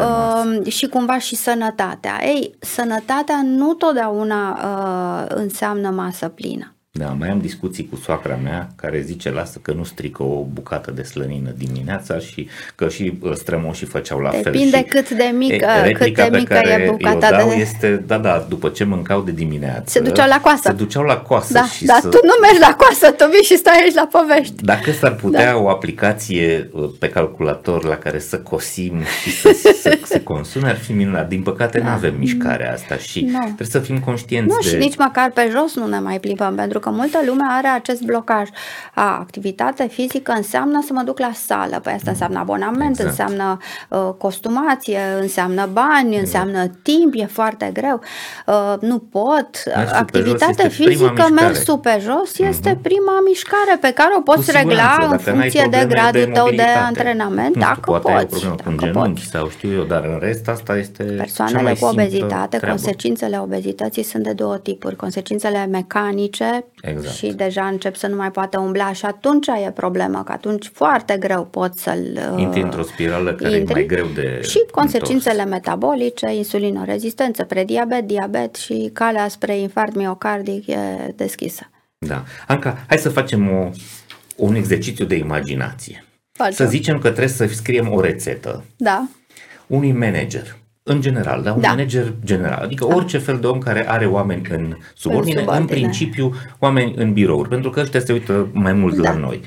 uh, și cumva și sănătatea. Ei, sănătatea nu totdeauna uh, înseamnă masă plină. Da, mai am discuții cu soacra mea care zice lasă că nu strică o bucată de slănină dimineața și că și uh, strămoșii făceau la Depinde fel. Depinde cât de mică, e, cât de mică e bucata dau de... este, da, da, după ce mâncau de dimineață. Se duceau la coasă. Se duceau la coasă. Da, și dar să... tu nu mergi la coasă, tu vii și stai aici la povești. Dacă s-ar putea da. o aplicație uh, pe calculator la care să cosim și să, să se consume, ar fi minunat. Din păcate da. nu avem mișcarea asta și no. trebuie să fim conștienți nu, de... și nici măcar pe jos nu ne mai plimbăm, pentru că multă lume are acest blocaj. A, activitate fizică înseamnă să mă duc la sală, păi asta înseamnă abonament, exact. înseamnă uh, costumație, înseamnă bani, exact. înseamnă timp, e foarte greu. Uh, nu pot. Mersul activitate fizică, mersul pe jos este uh-huh. prima mișcare pe care o poți regla în funcție de gradul tău de antrenament, nu dacă știu, poate poți. Ai o problemă cu un genunchi poți. sau știu eu, dar în rest asta este Persoanele cu obezitate, treabă. consecințele obezității sunt de două tipuri. Consecințele mecanice exact. și deja încep să nu mai poată umbla și atunci e problemă, că atunci foarte greu poți să-l... Intri într-o spirală care intri. e mai greu de Și consecințele întors. metabolice, insulinorezistență, prediabet, diabet și calea spre infart miocardic e deschisă. Da. Anca, hai să facem o, un exercițiu de imaginație. Facem. Să zicem că trebuie să scriem o rețetă. Da. Unui manager în general, da? un da. manager general, adică da. orice fel de om care are oameni în subordine, în, subordine. în principiu oameni în birouri, pentru că ăștia se uită mai mult da. la noi.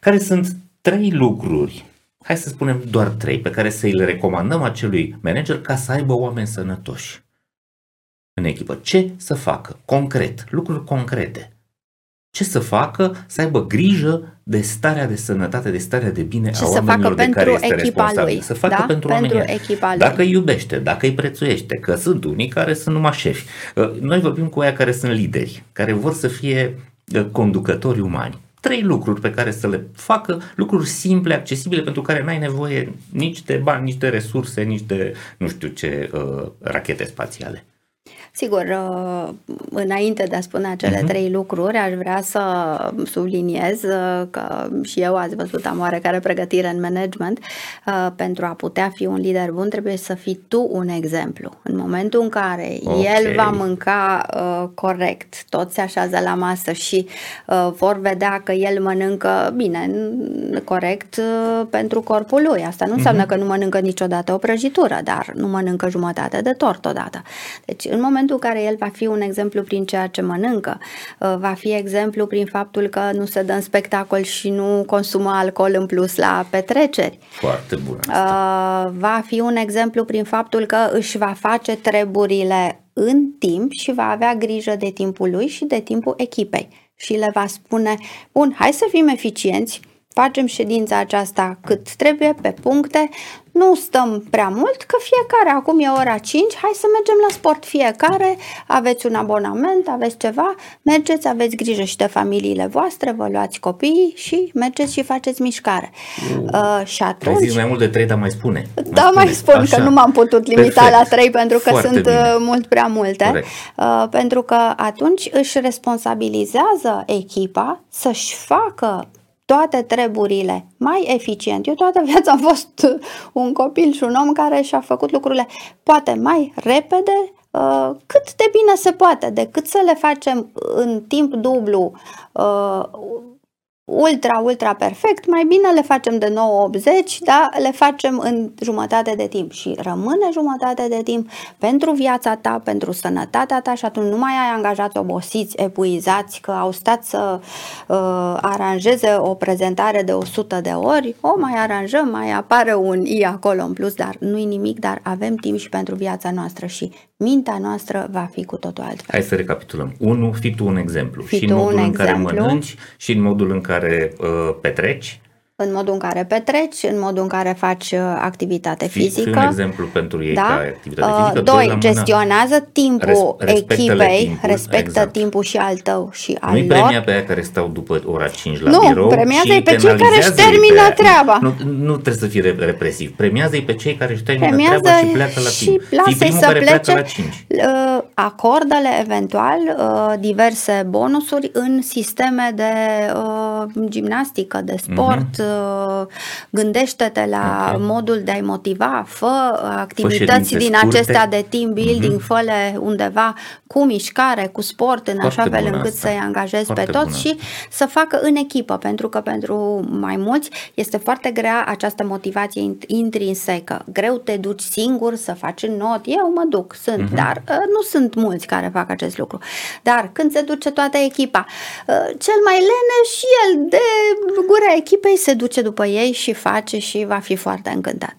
Care sunt trei lucruri, hai să spunem doar trei, pe care să îi le recomandăm acelui manager ca să aibă oameni sănătoși în echipă. Ce să facă? Concret, lucruri concrete ce să facă, să aibă grijă de starea de sănătate, de starea de bine ce a oamenilor de care este responsabil. Lui, să facă da? pentru, pentru oamenii echipa lui. Dacă îi iubește, dacă îi prețuiește, că sunt unii care sunt numai șefi. Uh, noi vorbim cu aia care sunt lideri, care vor să fie uh, conducători umani. Trei lucruri pe care să le facă, lucruri simple, accesibile, pentru care n-ai nevoie nici de bani, nici de resurse, nici de nu știu ce uh, rachete spațiale. Sigur, uh, înainte de a spune acele uh-huh. trei lucruri, aș vrea să subliniez uh, că și eu ați văzut am oarecare pregătire în management. Uh, pentru a putea fi un lider bun, trebuie să fii tu un exemplu. În momentul în care okay. el va mânca corect, toți se așează la masă și vor vedea că el mănâncă bine, corect pentru corpul lui. Asta nu înseamnă uh-huh. că nu mănâncă niciodată o prăjitură, dar nu mănâncă jumătate de tort odată. Deci, în momentul momentul în care el va fi un exemplu prin ceea ce mănâncă, uh, va fi exemplu prin faptul că nu se dă în spectacol și nu consumă alcool în plus la petreceri. Foarte bun asta. Uh, va fi un exemplu prin faptul că își va face treburile în timp și va avea grijă de timpul lui și de timpul echipei. Și le va spune, bun, hai să fim eficienți, facem ședința aceasta cât trebuie, pe puncte, nu stăm prea mult, că fiecare, acum e ora 5, hai să mergem la sport fiecare, aveți un abonament, aveți ceva, mergeți, aveți grijă și de familiile voastre, vă luați copiii și mergeți și faceți mișcare. Uh, uh, și atunci... Ai zis mai mult de 3, dar mai spune. Mai da, spune. mai spun, Așa. că nu m-am putut limita Perfect. la 3 pentru că Foarte sunt bine. Uh, mult prea multe. Uh, pentru că atunci își responsabilizează echipa să-și facă toate treburile mai eficient. Eu toată viața am fost un copil și un om care și-a făcut lucrurile poate mai repede, uh, cât de bine se poate, decât să le facem în timp dublu uh, ultra, ultra perfect, mai bine le facem de 9-80, da? le facem în jumătate de timp și rămâne jumătate de timp pentru viața ta, pentru sănătatea ta și atunci nu mai ai angajați obosiți, epuizați, că au stat să uh, aranjeze o prezentare de 100 de ori, o mai aranjăm, mai apare un i acolo în plus, dar nu-i nimic, dar avem timp și pentru viața noastră și mintea noastră va fi cu totul altfel. Hai să recapitulăm. Unu, fii tu un exemplu. Fii și în modul în exemplu. care mănânci și în modul în care uh, petreci în modul în care petreci, în modul în care faci uh, activitate Fii, fizică. Fii un exemplu pentru ei da? ca activitate uh, fizică. Doi, gestionează timpul Res, echipei, timpul, respectă exact. timpul și al tău și al Nu-i lor. premia pe aia care stau după ora 5 la nu, birou premiază-i pe cei care își termină pe treaba. Nu, nu trebuie să fii represiv. Premiază-i pe cei care își termină premiază treaba și pleacă la timp. Și lasă Fii primul să care plece, pleacă la 5. Uh, acordă-le eventual uh, diverse bonusuri în sisteme de uh, gimnastică, de sport, uh-huh. Uh, gândește-te la okay. modul de a-i motiva, fă activități din scurte. acestea de team building, uh-huh. fă-le undeva cu mișcare, cu sport, în Foarte așa fel încât asta. să-i angajezi foarte pe toți bună. și să facă în echipă, pentru că pentru mai mulți este foarte grea această motivație intrinsecă. Greu te duci singur să faci în not, eu mă duc, sunt, uh-huh. dar uh, nu sunt mulți care fac acest lucru. Dar când se duce toată echipa, uh, cel mai leneș și el de gura echipei se duce după ei și face și va fi foarte încântat.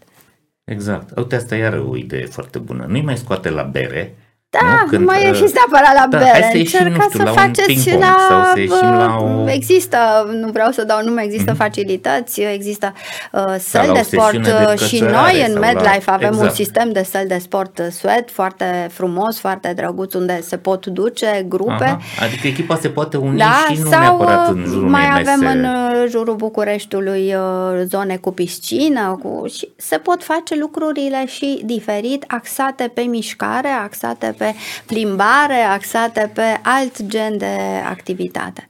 Exact. Uite, asta iară o idee foarte bună. Nu-i mai scoate la bere, da, nu, când, mai ieșiți neapărat la da, bere. Hai să ieșim, nu știu, să la faceți un la... Sau să ieșim la o... Există, nu vreau să dau nume, există mm-hmm. facilități, există uh, săli da, de sport de uh, și noi în MedLife la... avem exact. un sistem de săli de sport uh, sweat foarte frumos, foarte drăguț, unde se pot duce grupe. Aha. Adică echipa se poate uni da, și nu sau neapărat în jurul mai avem mese. în jurul Bucureștiului zone cu piscină cu... și se pot face lucrurile și diferit, axate pe mișcare, axate pe plimbare, axate pe alt gen de activitate.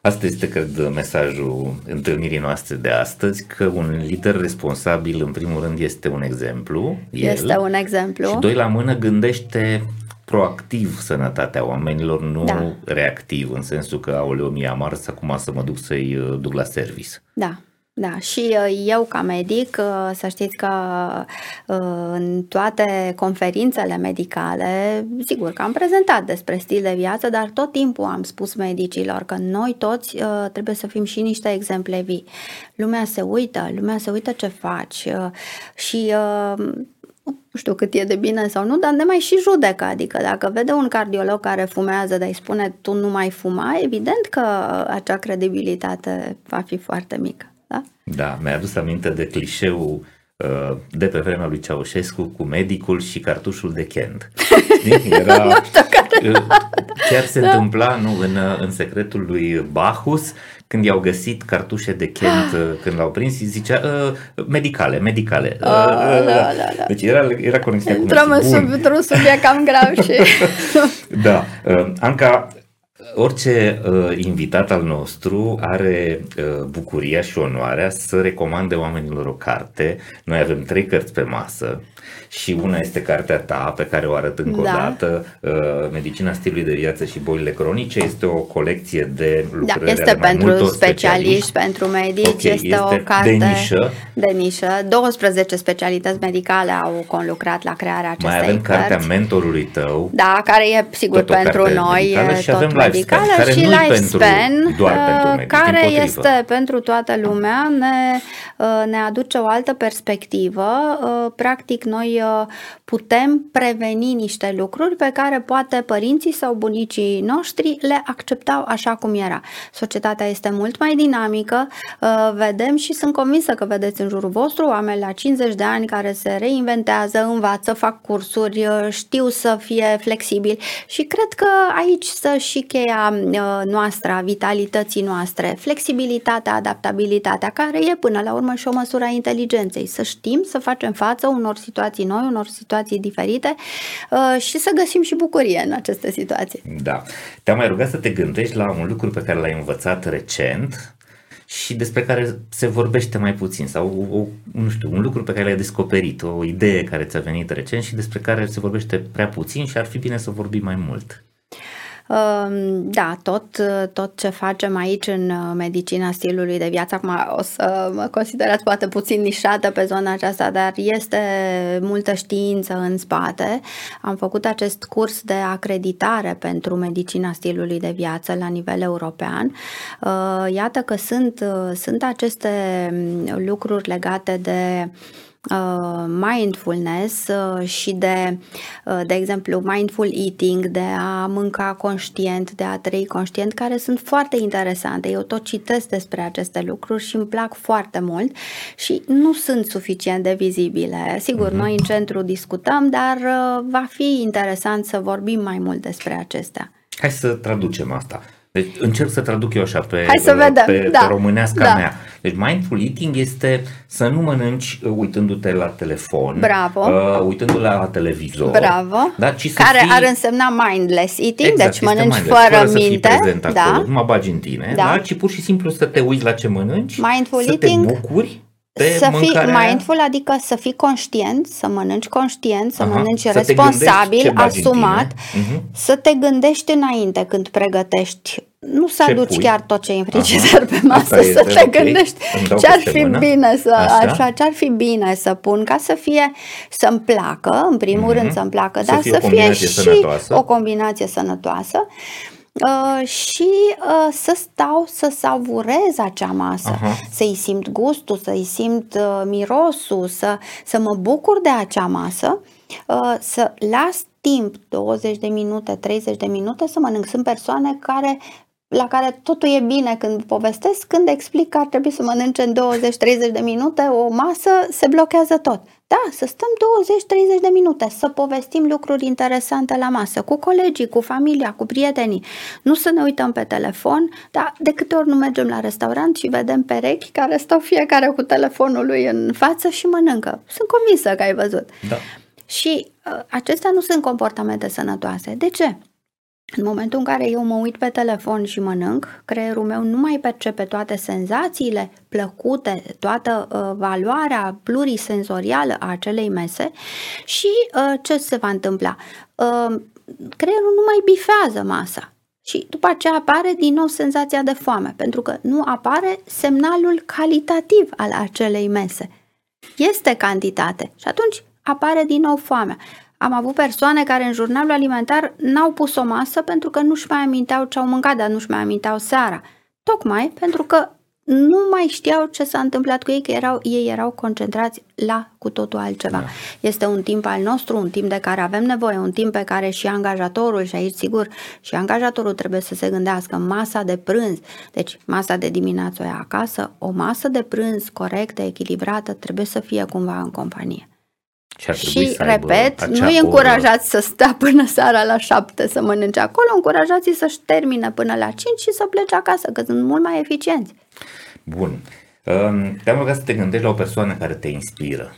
Asta este, cred, mesajul întâlnirii noastre de astăzi, că un lider responsabil, în primul rând, este un exemplu. Este el, un exemplu. Și doi la mână gândește proactiv sănătatea oamenilor, nu da. reactiv, în sensul că, aoleu, mi-a mars, acum să mă duc să-i uh, duc la service. Da. Da, și uh, eu ca medic, uh, să știți că uh, în toate conferințele medicale, sigur că am prezentat despre stil de viață, dar tot timpul am spus medicilor că noi toți trebuie să fim și niște exemple vii. Lumea se uită, lumea se uită ce faci și nu știu cât e de bine sau nu, dar ne mai și judecă. Adică dacă vede un cardiolog care fumează, dar îi spune tu nu mai fuma, evident că acea credibilitate va fi foarte mică. Da, da mi-a adus aminte de clișeul uh, de pe vremea lui Ceaușescu cu medicul și cartușul de Kent. Era, uh, chiar se da. întâmpla nu, în, uh, în secretul lui Bacchus, când i-au găsit cartușe de Kent, când l-au prins, îi zicea uh, medicale, medicale. Uh, oh, uh, da, da, da. Deci era, era conexiunea cu Intrăm într-un subiect cam grav și... da. Uh, Anca, Orice uh, invitat al nostru are uh, bucuria și onoarea să recomande oamenilor o carte. Noi avem trei cărți pe masă și una este cartea ta pe care o arăt încă da. o dată, uh, Medicina stilului de viață și bolile cronice. Este o colecție de da, lucrări da, este pentru specialiști, specialiști, pentru medici, okay, este, este o carte de nișă. de nișă. 12 specialități medicale au conlucrat la crearea acestei Mai avem cărți. cartea mentorului tău. Da, care e sigur pentru noi, și tot avem medicală care și Lifespan, doar uh, pentru medici, care este pentru toată lumea, ne, uh, ne aduce o altă perspectivă. Practic noi putem preveni niște lucruri pe care poate părinții sau bunicii noștri le acceptau așa cum era. Societatea este mult mai dinamică, uh, vedem și sunt convinsă că vedeți în jurul vostru oameni la 50 de ani care se reinventează, învață, fac cursuri, uh, știu să fie flexibili și cred că aici să și cheia uh, noastră, a vitalității noastre, flexibilitatea, adaptabilitatea, care e până la urmă și o măsură a inteligenței, să știm să facem față unor situații noi, unor situații diferite uh, și să găsim și bucurie în aceste situații. Da. Te-am mai rugat să te gândești la un lucru pe care l-ai învățat recent și despre care se vorbește mai puțin sau o, nu știu, un lucru pe care l-ai descoperit, o idee care ți-a venit recent și despre care se vorbește prea puțin și ar fi bine să vorbim mai mult. Da, tot, tot ce facem aici în uh, medicina stilului de viață, acum o să mă considerați poate puțin nișată pe zona aceasta, dar este multă știință în spate. Am făcut acest curs de acreditare pentru medicina stilului de viață la nivel european. Uh, iată că sunt, uh, sunt aceste mm, lucruri legate de Uh, mindfulness uh, și de, uh, de exemplu, mindful eating, de a mânca conștient, de a trăi conștient, care sunt foarte interesante. Eu tot citesc despre aceste lucruri și îmi plac foarte mult și nu sunt suficient de vizibile. Sigur, mm-hmm. noi în centru discutăm, dar va fi interesant să vorbim mai mult despre acestea. Hai să traducem asta. Deci încerc să traduc eu așa pe, Hai să vedem. pe, da. pe românească da. mea. Deci mindful eating este să nu mănânci uh, uitându-te la telefon, Bravo. Uh, uitându-te la televizor, Bravo. da, ci să Care fii... ar însemna mindless eating, Exact, deci este mănânci mindless, fără, fără să fii minte. prezent da. acolo, nu mă bagi în tine, Da. da. ci pur și simplu să te uiți la ce mănânci, Mindful să eating, te bucuri de să fii mâncarea aia. mindful, adică să fii conștient, să mănânci conștient, să Aha, mănânci să te responsabil, gândești ce bagi în asumat, tine. Mhm. să te gândești înainte când pregătești. Nu să Ce aduci pui? chiar tot ce e în frigider pe masă, Asta să este, te ok. gândești Îmi dau ce ar peste fi mână. bine să Așa. așa, ce ar fi bine să pun ca să fie să-mi placă, în primul Mhm. rând să-mi placă, Să dar fie să o fie combinație și sănătoasă. o combinație sănătoasă. Uh, și uh, să stau să savurez acea masă, Aha. să-i simt gustul, să-i simt uh, mirosul, să, să mă bucur de acea masă, uh, să las timp 20 de minute, 30 de minute să mănânc. Sunt persoane care la care totul e bine când povestesc, când explic că ar trebui să mănânce în 20-30 de minute o masă, se blochează tot. Da, să stăm 20-30 de minute, să povestim lucruri interesante la masă, cu colegii, cu familia, cu prietenii. Nu să ne uităm pe telefon, dar de câte ori nu mergem la restaurant și vedem perechi care stau fiecare cu telefonul lui în față și mănâncă. Sunt convinsă că ai văzut. Da. Și uh, acestea nu sunt comportamente sănătoase. De ce? În momentul în care eu mă uit pe telefon și mănânc, creierul meu nu mai percepe toate senzațiile plăcute, toată uh, valoarea plurisenzorială a acelei mese și uh, ce se va întâmpla? Uh, creierul nu mai bifează masa. Și după aceea apare din nou senzația de foame, pentru că nu apare semnalul calitativ al acelei mese. Este cantitate și atunci apare din nou foamea. Am avut persoane care în jurnalul alimentar n-au pus o masă pentru că nu-și mai aminteau ce au mâncat, dar nu-și mai aminteau seara. Tocmai pentru că nu mai știau ce s-a întâmplat cu ei, că erau, ei erau concentrați la cu totul altceva. Da. Este un timp al nostru, un timp de care avem nevoie, un timp pe care și angajatorul, și aici sigur, și angajatorul trebuie să se gândească masa de prânz. Deci masa de dimineață o ia acasă, o masă de prânz corectă, echilibrată, trebuie să fie cumva în companie. Și, ar trebui Și, să aibă repet, acea nu-i oră. încurajați să stea până seara la șapte să mănânce acolo, încurajați să-și termine până la cinci și să plece acasă, că sunt mult mai eficienți. Bun. Um, Te-am rugat să te gândești la o persoană care te inspiră.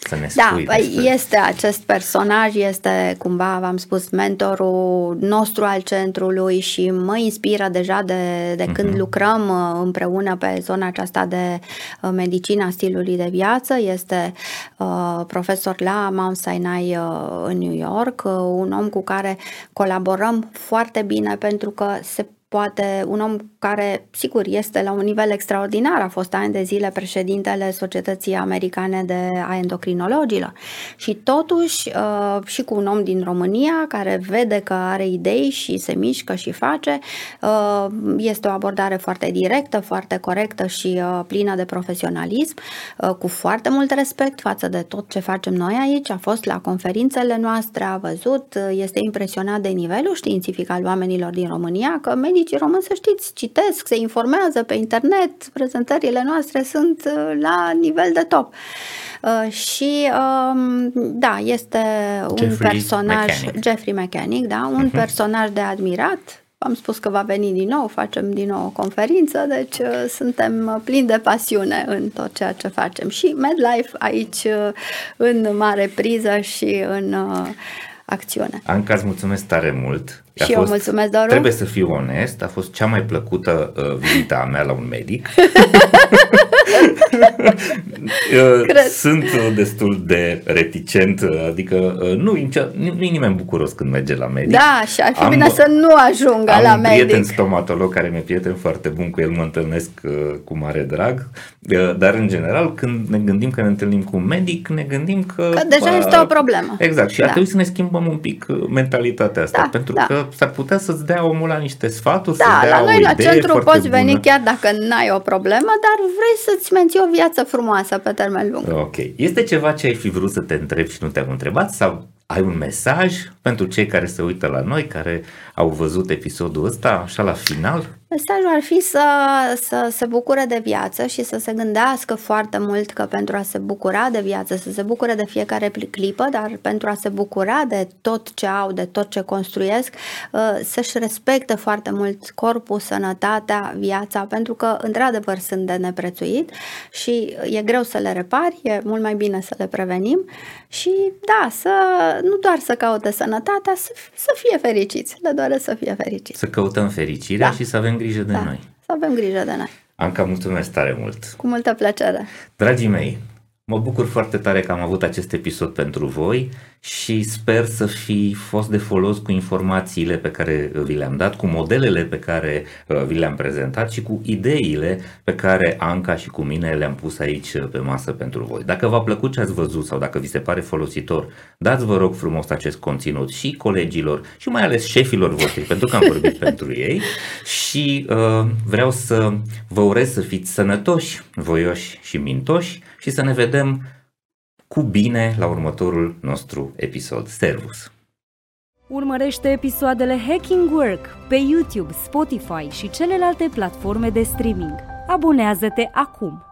Să ne Da, spui păi, despre- este acest personaj, este cumva, v-am spus, mentorul nostru al centrului și mă inspiră deja de, de când Mhm. lucrăm uh, împreună pe zona aceasta de uh, medicina stilului de viață. Este uh, profesor la Mount Sinai uh, în New York, uh, un om cu care colaborăm foarte bine pentru că se poate un om care, sigur, este la un nivel extraordinar, a fost ani de zile președintele Societății Americane de a Endocrinologilor. Și totuși uh, și cu un om din România care vede că are idei și se mișcă și face, uh, este o abordare foarte directă, foarte corectă și uh, plină de profesionalism, uh, cu foarte mult respect față de tot ce facem noi aici, a fost la conferințele noastre, a văzut, uh, este impresionat de nivelul științific al oamenilor din România, că medicii români, să știți, citesc, se informează pe internet, prezentările noastre sunt uh, la nivel de top. Uh, și um, da, este un Jeffrey personaj, Mechanic. Jeffrey Mechanic, da, un personaj de admirat. Am spus că va veni din nou, facem din nou o conferință, deci uh, suntem uh, plini de pasiune în tot ceea ce facem. Și MedLife aici uh, în mare priză și în uh, acțiune. Anca, îți mulțumesc tare mult. A Și eu mulțumesc, Doru. Trebuie să fiu onest, a fost cea mai plăcută uh, vizita a mea la un medic. Uh, Cred. Sunt uh, destul de reticent, uh, adică uh, nu, nu, nu e nimeni bucuros când merge la medic. Da, și ar fi Am- bine să nu ajungă Am la un prieten medic. stomatolog care mi-e prieten foarte bun, cu el mă întâlnesc uh, cu mare drag, uh, dar în general când ne gândim că ne întâlnim cu un medic, ne gândim că... Că deja bă, este o problemă. Exact, și Da. ar trebui să ne schimbăm un pic uh, mentalitatea asta, Da, pentru da. că s-ar putea să-ți dea omul la niște sfaturi, Da, să-ți dea la o noi la idee centru foarte poți veni bună. chiar dacă n-ai o problemă, dar vrei să-ți menții o viață frumoasă pe termen lung. Ok. Este ceva ce ai fi vrut să te întrebi și nu te-am întrebat sau ai un mesaj pentru cei care se uită la noi, care au văzut episodul ăsta așa la final? Mesajul ar fi să, să se bucure de viață și să se gândească foarte mult că pentru a se bucura de viață, să se bucure de fiecare clipă, dar pentru a se bucura de tot ce au, de tot ce construiesc, uh, să-și respecte foarte mult corpul, sănătatea, viața, pentru că într-adevăr sunt de neprețuit și e greu să le repari, e mult mai bine să le prevenim și da, să nu doar să caute sănătatea, să, să fie fericiți, le doare să fie fericiți. Să căutăm fericirea da. și să avem grijă de da. noi. Să avem grijă de noi. Anca, mulțumesc tare mult! Cu multă plăcere! Dragii mei, Mă bucur foarte tare că am avut acest episod pentru voi și sper să fi fost de folos cu informațiile pe care vi le-am dat, cu modelele pe care uh, vi le-am prezentat și cu ideile pe care Anca și cu mine le-am pus aici uh, pe masă pentru voi. Dacă v-a plăcut ce ați văzut sau dacă vi se pare folositor, dați vă rog frumos acest conținut și colegilor și mai ales șefilor voștri, pentru că am vorbit pentru ei și uh, vreau să vă urez să fiți sănătoși, voioși și mintoși și să ne vedem cu bine la următorul nostru episod. Servus! Urmărește episoadele Hacking Work pe YouTube, Spotify și celelalte platforme de streaming. Abonează-te acum!